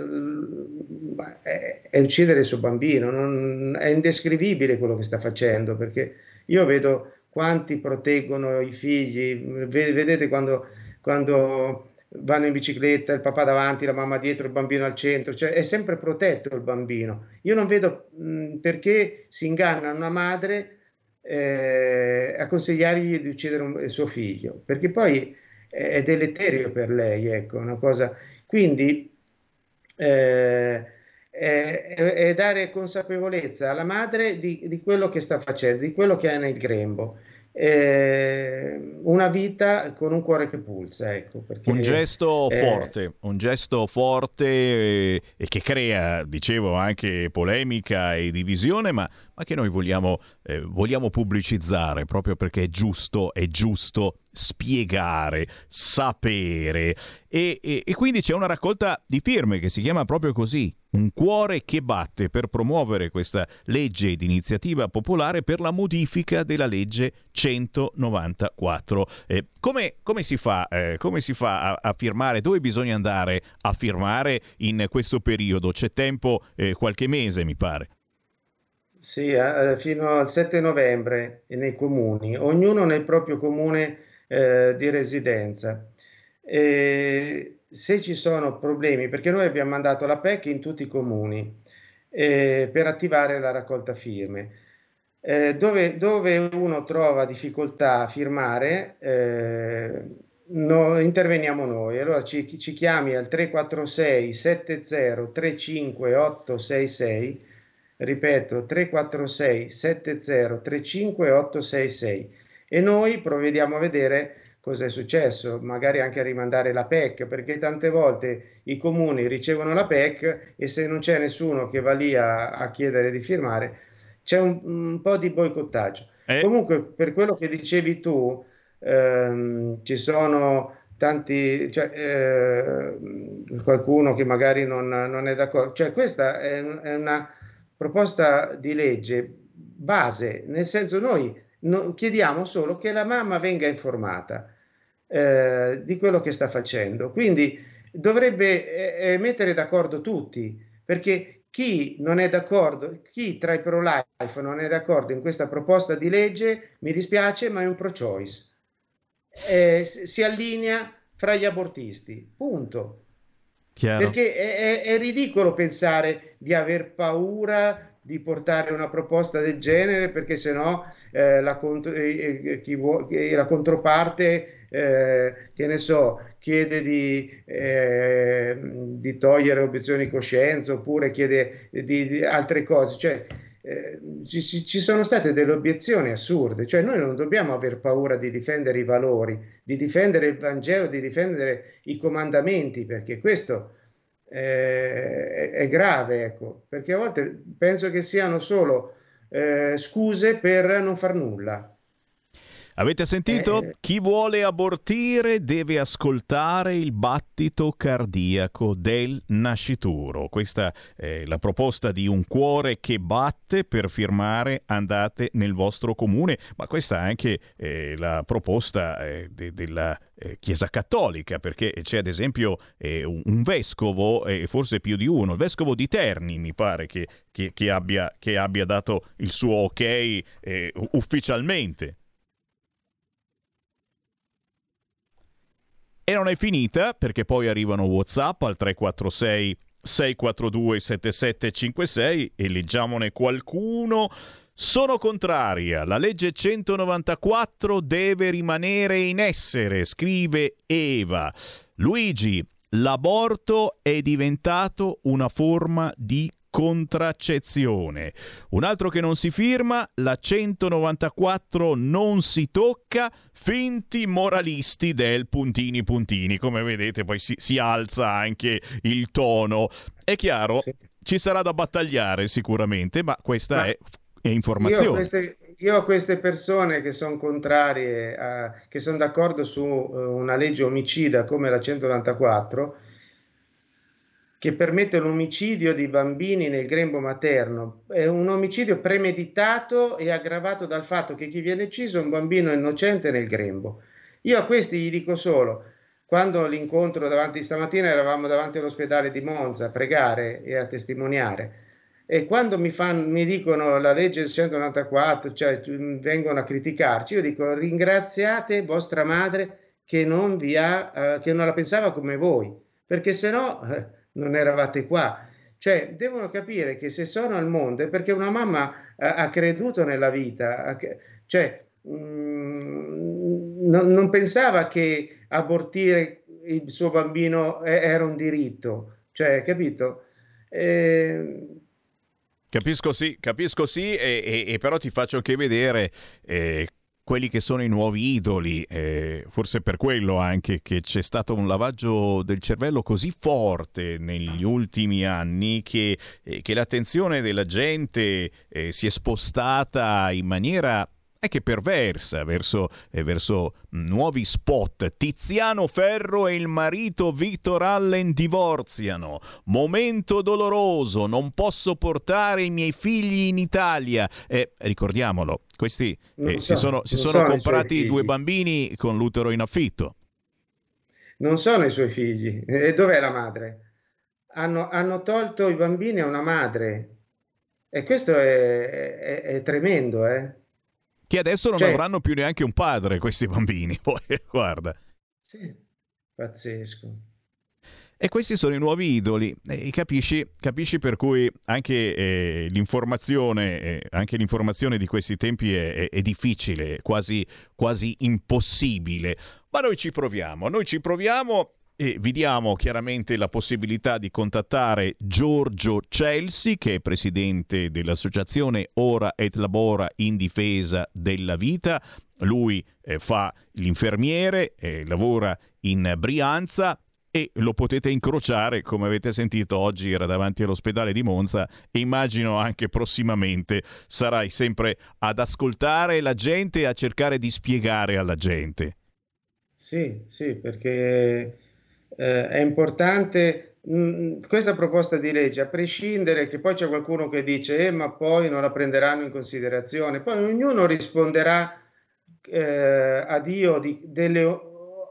è, è, uccidere il suo bambino, non, è indescrivibile quello che sta facendo, perché io vedo quanti proteggono i figli, vedete quando, quando vanno in bicicletta, il papà davanti, la mamma dietro, il bambino al centro, cioè è sempre protetto il bambino. Io non vedo mh, perché si inganna una madre eh, a consigliargli di uccidere un, il suo figlio, perché poi è deleterio per lei, ecco, una cosa. Quindi eh, è, è, dare consapevolezza alla madre di, di, quello che sta facendo, di quello che ha nel grembo. Eh, una vita con un cuore che pulsa, ecco, perché, un gesto eh, forte, un gesto forte e, e che crea, dicevo, anche polemica e divisione, ma ma che noi vogliamo, eh, vogliamo pubblicizzare proprio perché è giusto, è giusto spiegare, sapere. E, e, e, quindi c'è una raccolta di firme che si chiama proprio così, un cuore che batte per promuovere questa legge di iniziativa popolare per la modifica della legge 194. Eh, come, come, si fa, eh, come si fa a, a, firmare? Dove bisogna andare a firmare in questo periodo? C'è tempo, eh, qualche mese mi pare. Sì, fino al 7 novembre nei comuni, ognuno nel proprio comune eh, di residenza. E se ci sono problemi, perché noi abbiamo mandato la PEC in tutti i comuni eh, per attivare la raccolta firme. Eh, dove, dove, uno trova difficoltà a firmare, eh, no, interveniamo noi. Allora ci, ci chiami al 346 70 35 866 ripeto 346 70 35 866 e noi provvediamo a vedere cosa è successo, magari anche a rimandare la PEC, perché tante volte i comuni ricevono la PEC e se non c'è nessuno che va lì a, a chiedere di firmare, c'è un, un po' di boicottaggio. Eh. Comunque, per quello che dicevi tu, ehm, ci sono tanti, cioè, eh, qualcuno che magari non, non, è d'accordo, cioè questa è, è una proposta di legge base, nel senso noi no, chiediamo solo che la mamma venga informata eh, di quello che sta facendo. Quindi dovrebbe eh, eh, mettere d'accordo tutti, perché chi non è d'accordo, chi tra i pro-life non è d'accordo in questa proposta di legge, mi dispiace, ma è un pro-choice. Eh, si allinea fra gli abortisti, punto. Chiaro. Perché è, è, è, ridicolo pensare di aver paura di portare una proposta del genere perché sennò eh, la, contro, eh, vuole, la controparte, eh, che ne so, chiede di, eh, di, togliere obiezioni di coscienza oppure chiede di, di altre cose. Cioè, eh, ci, ci, sono state delle obiezioni assurde, cioè noi non dobbiamo aver paura di difendere i valori, di difendere il Vangelo, di difendere i comandamenti, perché questo eh, è grave, ecco, perché a volte penso che siano solo eh, scuse per non far nulla. Avete sentito? Eh. Chi vuole abortire deve ascoltare il battito cardiaco del nascituro. Questa è la proposta di un cuore che batte per firmare andate nel vostro comune, ma questa è anche eh, la proposta eh, de- della eh, Chiesa Cattolica, perché c'è ad esempio eh, un, vescovo, e forse più di uno, il vescovo di Terni mi pare che, che- che abbia, che abbia dato il suo ok eh, ufficialmente. E non è finita perché poi arrivano WhatsApp al 346 642 7756 e leggiamone qualcuno. Sono contraria, la legge 194 deve rimanere in essere, scrive Eva. Luigi, l'aborto è diventato una forma di contraccezione. Un altro che non si firma, la 194 non si tocca, finti moralisti del puntini puntini. Come vedete poi si, si alza anche il tono. È chiaro, ci sarà da battagliare sicuramente, ma questa Ma è, è Io informazione. queste, io ho queste persone che sono contrarie, a- che sono d'accordo su eh, una legge omicida come la 194, che permette l'omicidio di bambini nel grembo materno. È un omicidio premeditato e aggravato dal fatto che chi viene ucciso è un bambino innocente nel grembo. Io a questi gli dico solo, quando l'incontro davanti stamattina eravamo davanti all'ospedale di Monza a pregare e a testimoniare. E quando mi, fan- mi dicono la legge del 194, cioè mm, vengono a criticarci, io dico ringraziate vostra madre che non, vi ha, eh, che non la pensava come voi, perché se no eh, non eravate qua. Cioè, devono capire che se sono al mondo è perché una mamma eh, ha creduto nella vita, ha cioè mm, non, non pensava che abortire il suo bambino eh, era un diritto, cioè, capito? Eh, Capisco sì, capisco sì, e, e- e però ti faccio anche vedere eh, quelli che sono i nuovi idoli, eh, forse per quello anche che c'è stato un lavaggio del cervello così forte negli ultimi anni che, eh, che l'attenzione della gente eh, si è spostata in maniera anche perversa verso, eh, verso nuovi spot. Tiziano Ferro e il marito Victor Allen divorziano. Momento doloroso, non posso portare i miei figli in Italia. Eh, ricordiamolo, questi eh, si so, sono, si sono sono i suoi comprati due bambini con l'utero in affitto. non sono i suoi figli. E dov'è la madre? Hanno, hanno tolto i bambini a una madre. E questo è, è- è tremendo, eh? Che adesso non Cioè- avranno più neanche un padre, questi bambini. Poi, guarda. Sì, pazzesco. E questi sono i nuovi idoli, e capisci, capisci per cui anche eh, l'informazione, eh, anche l'informazione di questi tempi è, è- è difficile, quasi, quasi impossibile. Ma noi ci proviamo, noi ci proviamo e vi diamo chiaramente la possibilità di contattare Giorgio Celsi, che è presidente dell'associazione Ora et Labora in difesa della vita. Lui eh, fa l'infermiere, eh, lavora in Brianza e lo potete incrociare, come avete sentito oggi era davanti all'ospedale di Monza e immagino anche prossimamente sarai sempre ad ascoltare la gente e a cercare di spiegare alla gente. Sì, sì, perché eh, è importante mh, questa proposta di legge, a prescindere che poi c'è qualcuno che dice, eh, ma poi non la prenderanno in considerazione, poi ognuno risponderà eh, a Dio di- delle,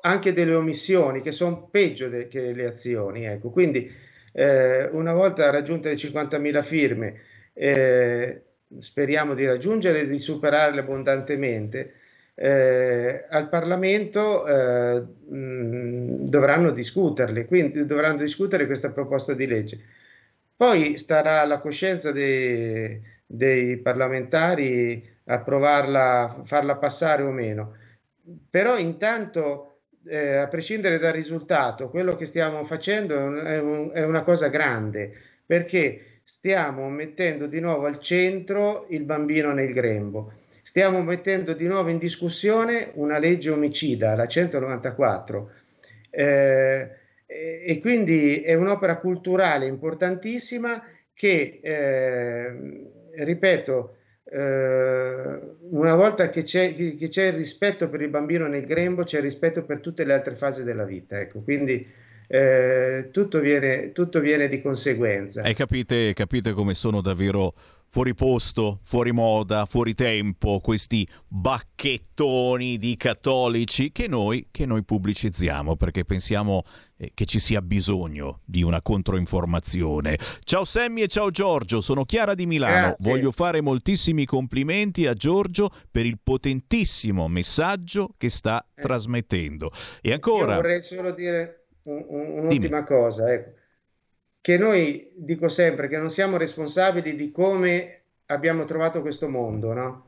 anche delle omissioni che sono peggio de- che le azioni. Ecco. Quindi eh, una volta raggiunte le 50.000 firme, eh, speriamo di raggiungere e di superarle abbondantemente. Eh, al Parlamento eh, dovranno discuterle, quindi dovranno discutere questa proposta di legge. Poi starà alla coscienza dei, dei parlamentari approvarla, farla passare o meno. Però intanto, eh, a prescindere dal risultato, quello che stiamo facendo è, un- è un- è una cosa grande, perché stiamo mettendo di nuovo al centro il bambino nel grembo. Stiamo mettendo di nuovo in discussione una legge omicida, la 194. Eh, e, quindi è un'opera culturale importantissima che, eh, ripeto, eh, una volta che c'è, che c'è, il rispetto per il bambino nel grembo, c'è il rispetto per tutte le altre fasi della vita. Ecco. Quindi eh, tutto, viene, tutto, viene, di conseguenza. E capite, capite come sono davvero fuori posto, fuori moda, fuori tempo, questi bacchettoni di cattolici che noi, che noi pubblicizziamo perché pensiamo eh, che ci sia bisogno di una controinformazione. Ciao Sammy e ciao Giorgio, sono Chiara di Milano. Grazie. Voglio fare moltissimi complimenti a Giorgio per il potentissimo messaggio che sta eh. trasmettendo. E ancora... Io vorrei solo dire un, un, un'ultima Dimmi. cosa, ecco che noi dico sempre che non siamo responsabili di come abbiamo trovato questo mondo, no?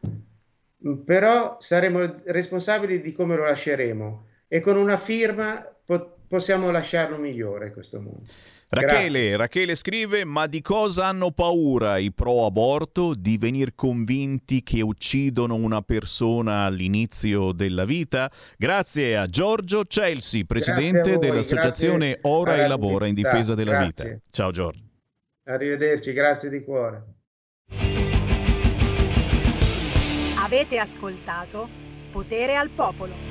Però saremo responsabili di come lo lasceremo e con una firma po- possiamo lasciarlo migliore questo mondo. Rachele, Rachele, scrive: Ma di cosa hanno paura i pro aborto? Di venir convinti che uccidono una persona all'inizio della vita? Grazie a Giorgio Chelsea, presidente dell'associazione Ora e Lavora in difesa della grazie. vita. Ciao Giorgio. Arrivederci, grazie di cuore. Avete ascoltato Potere al Popolo.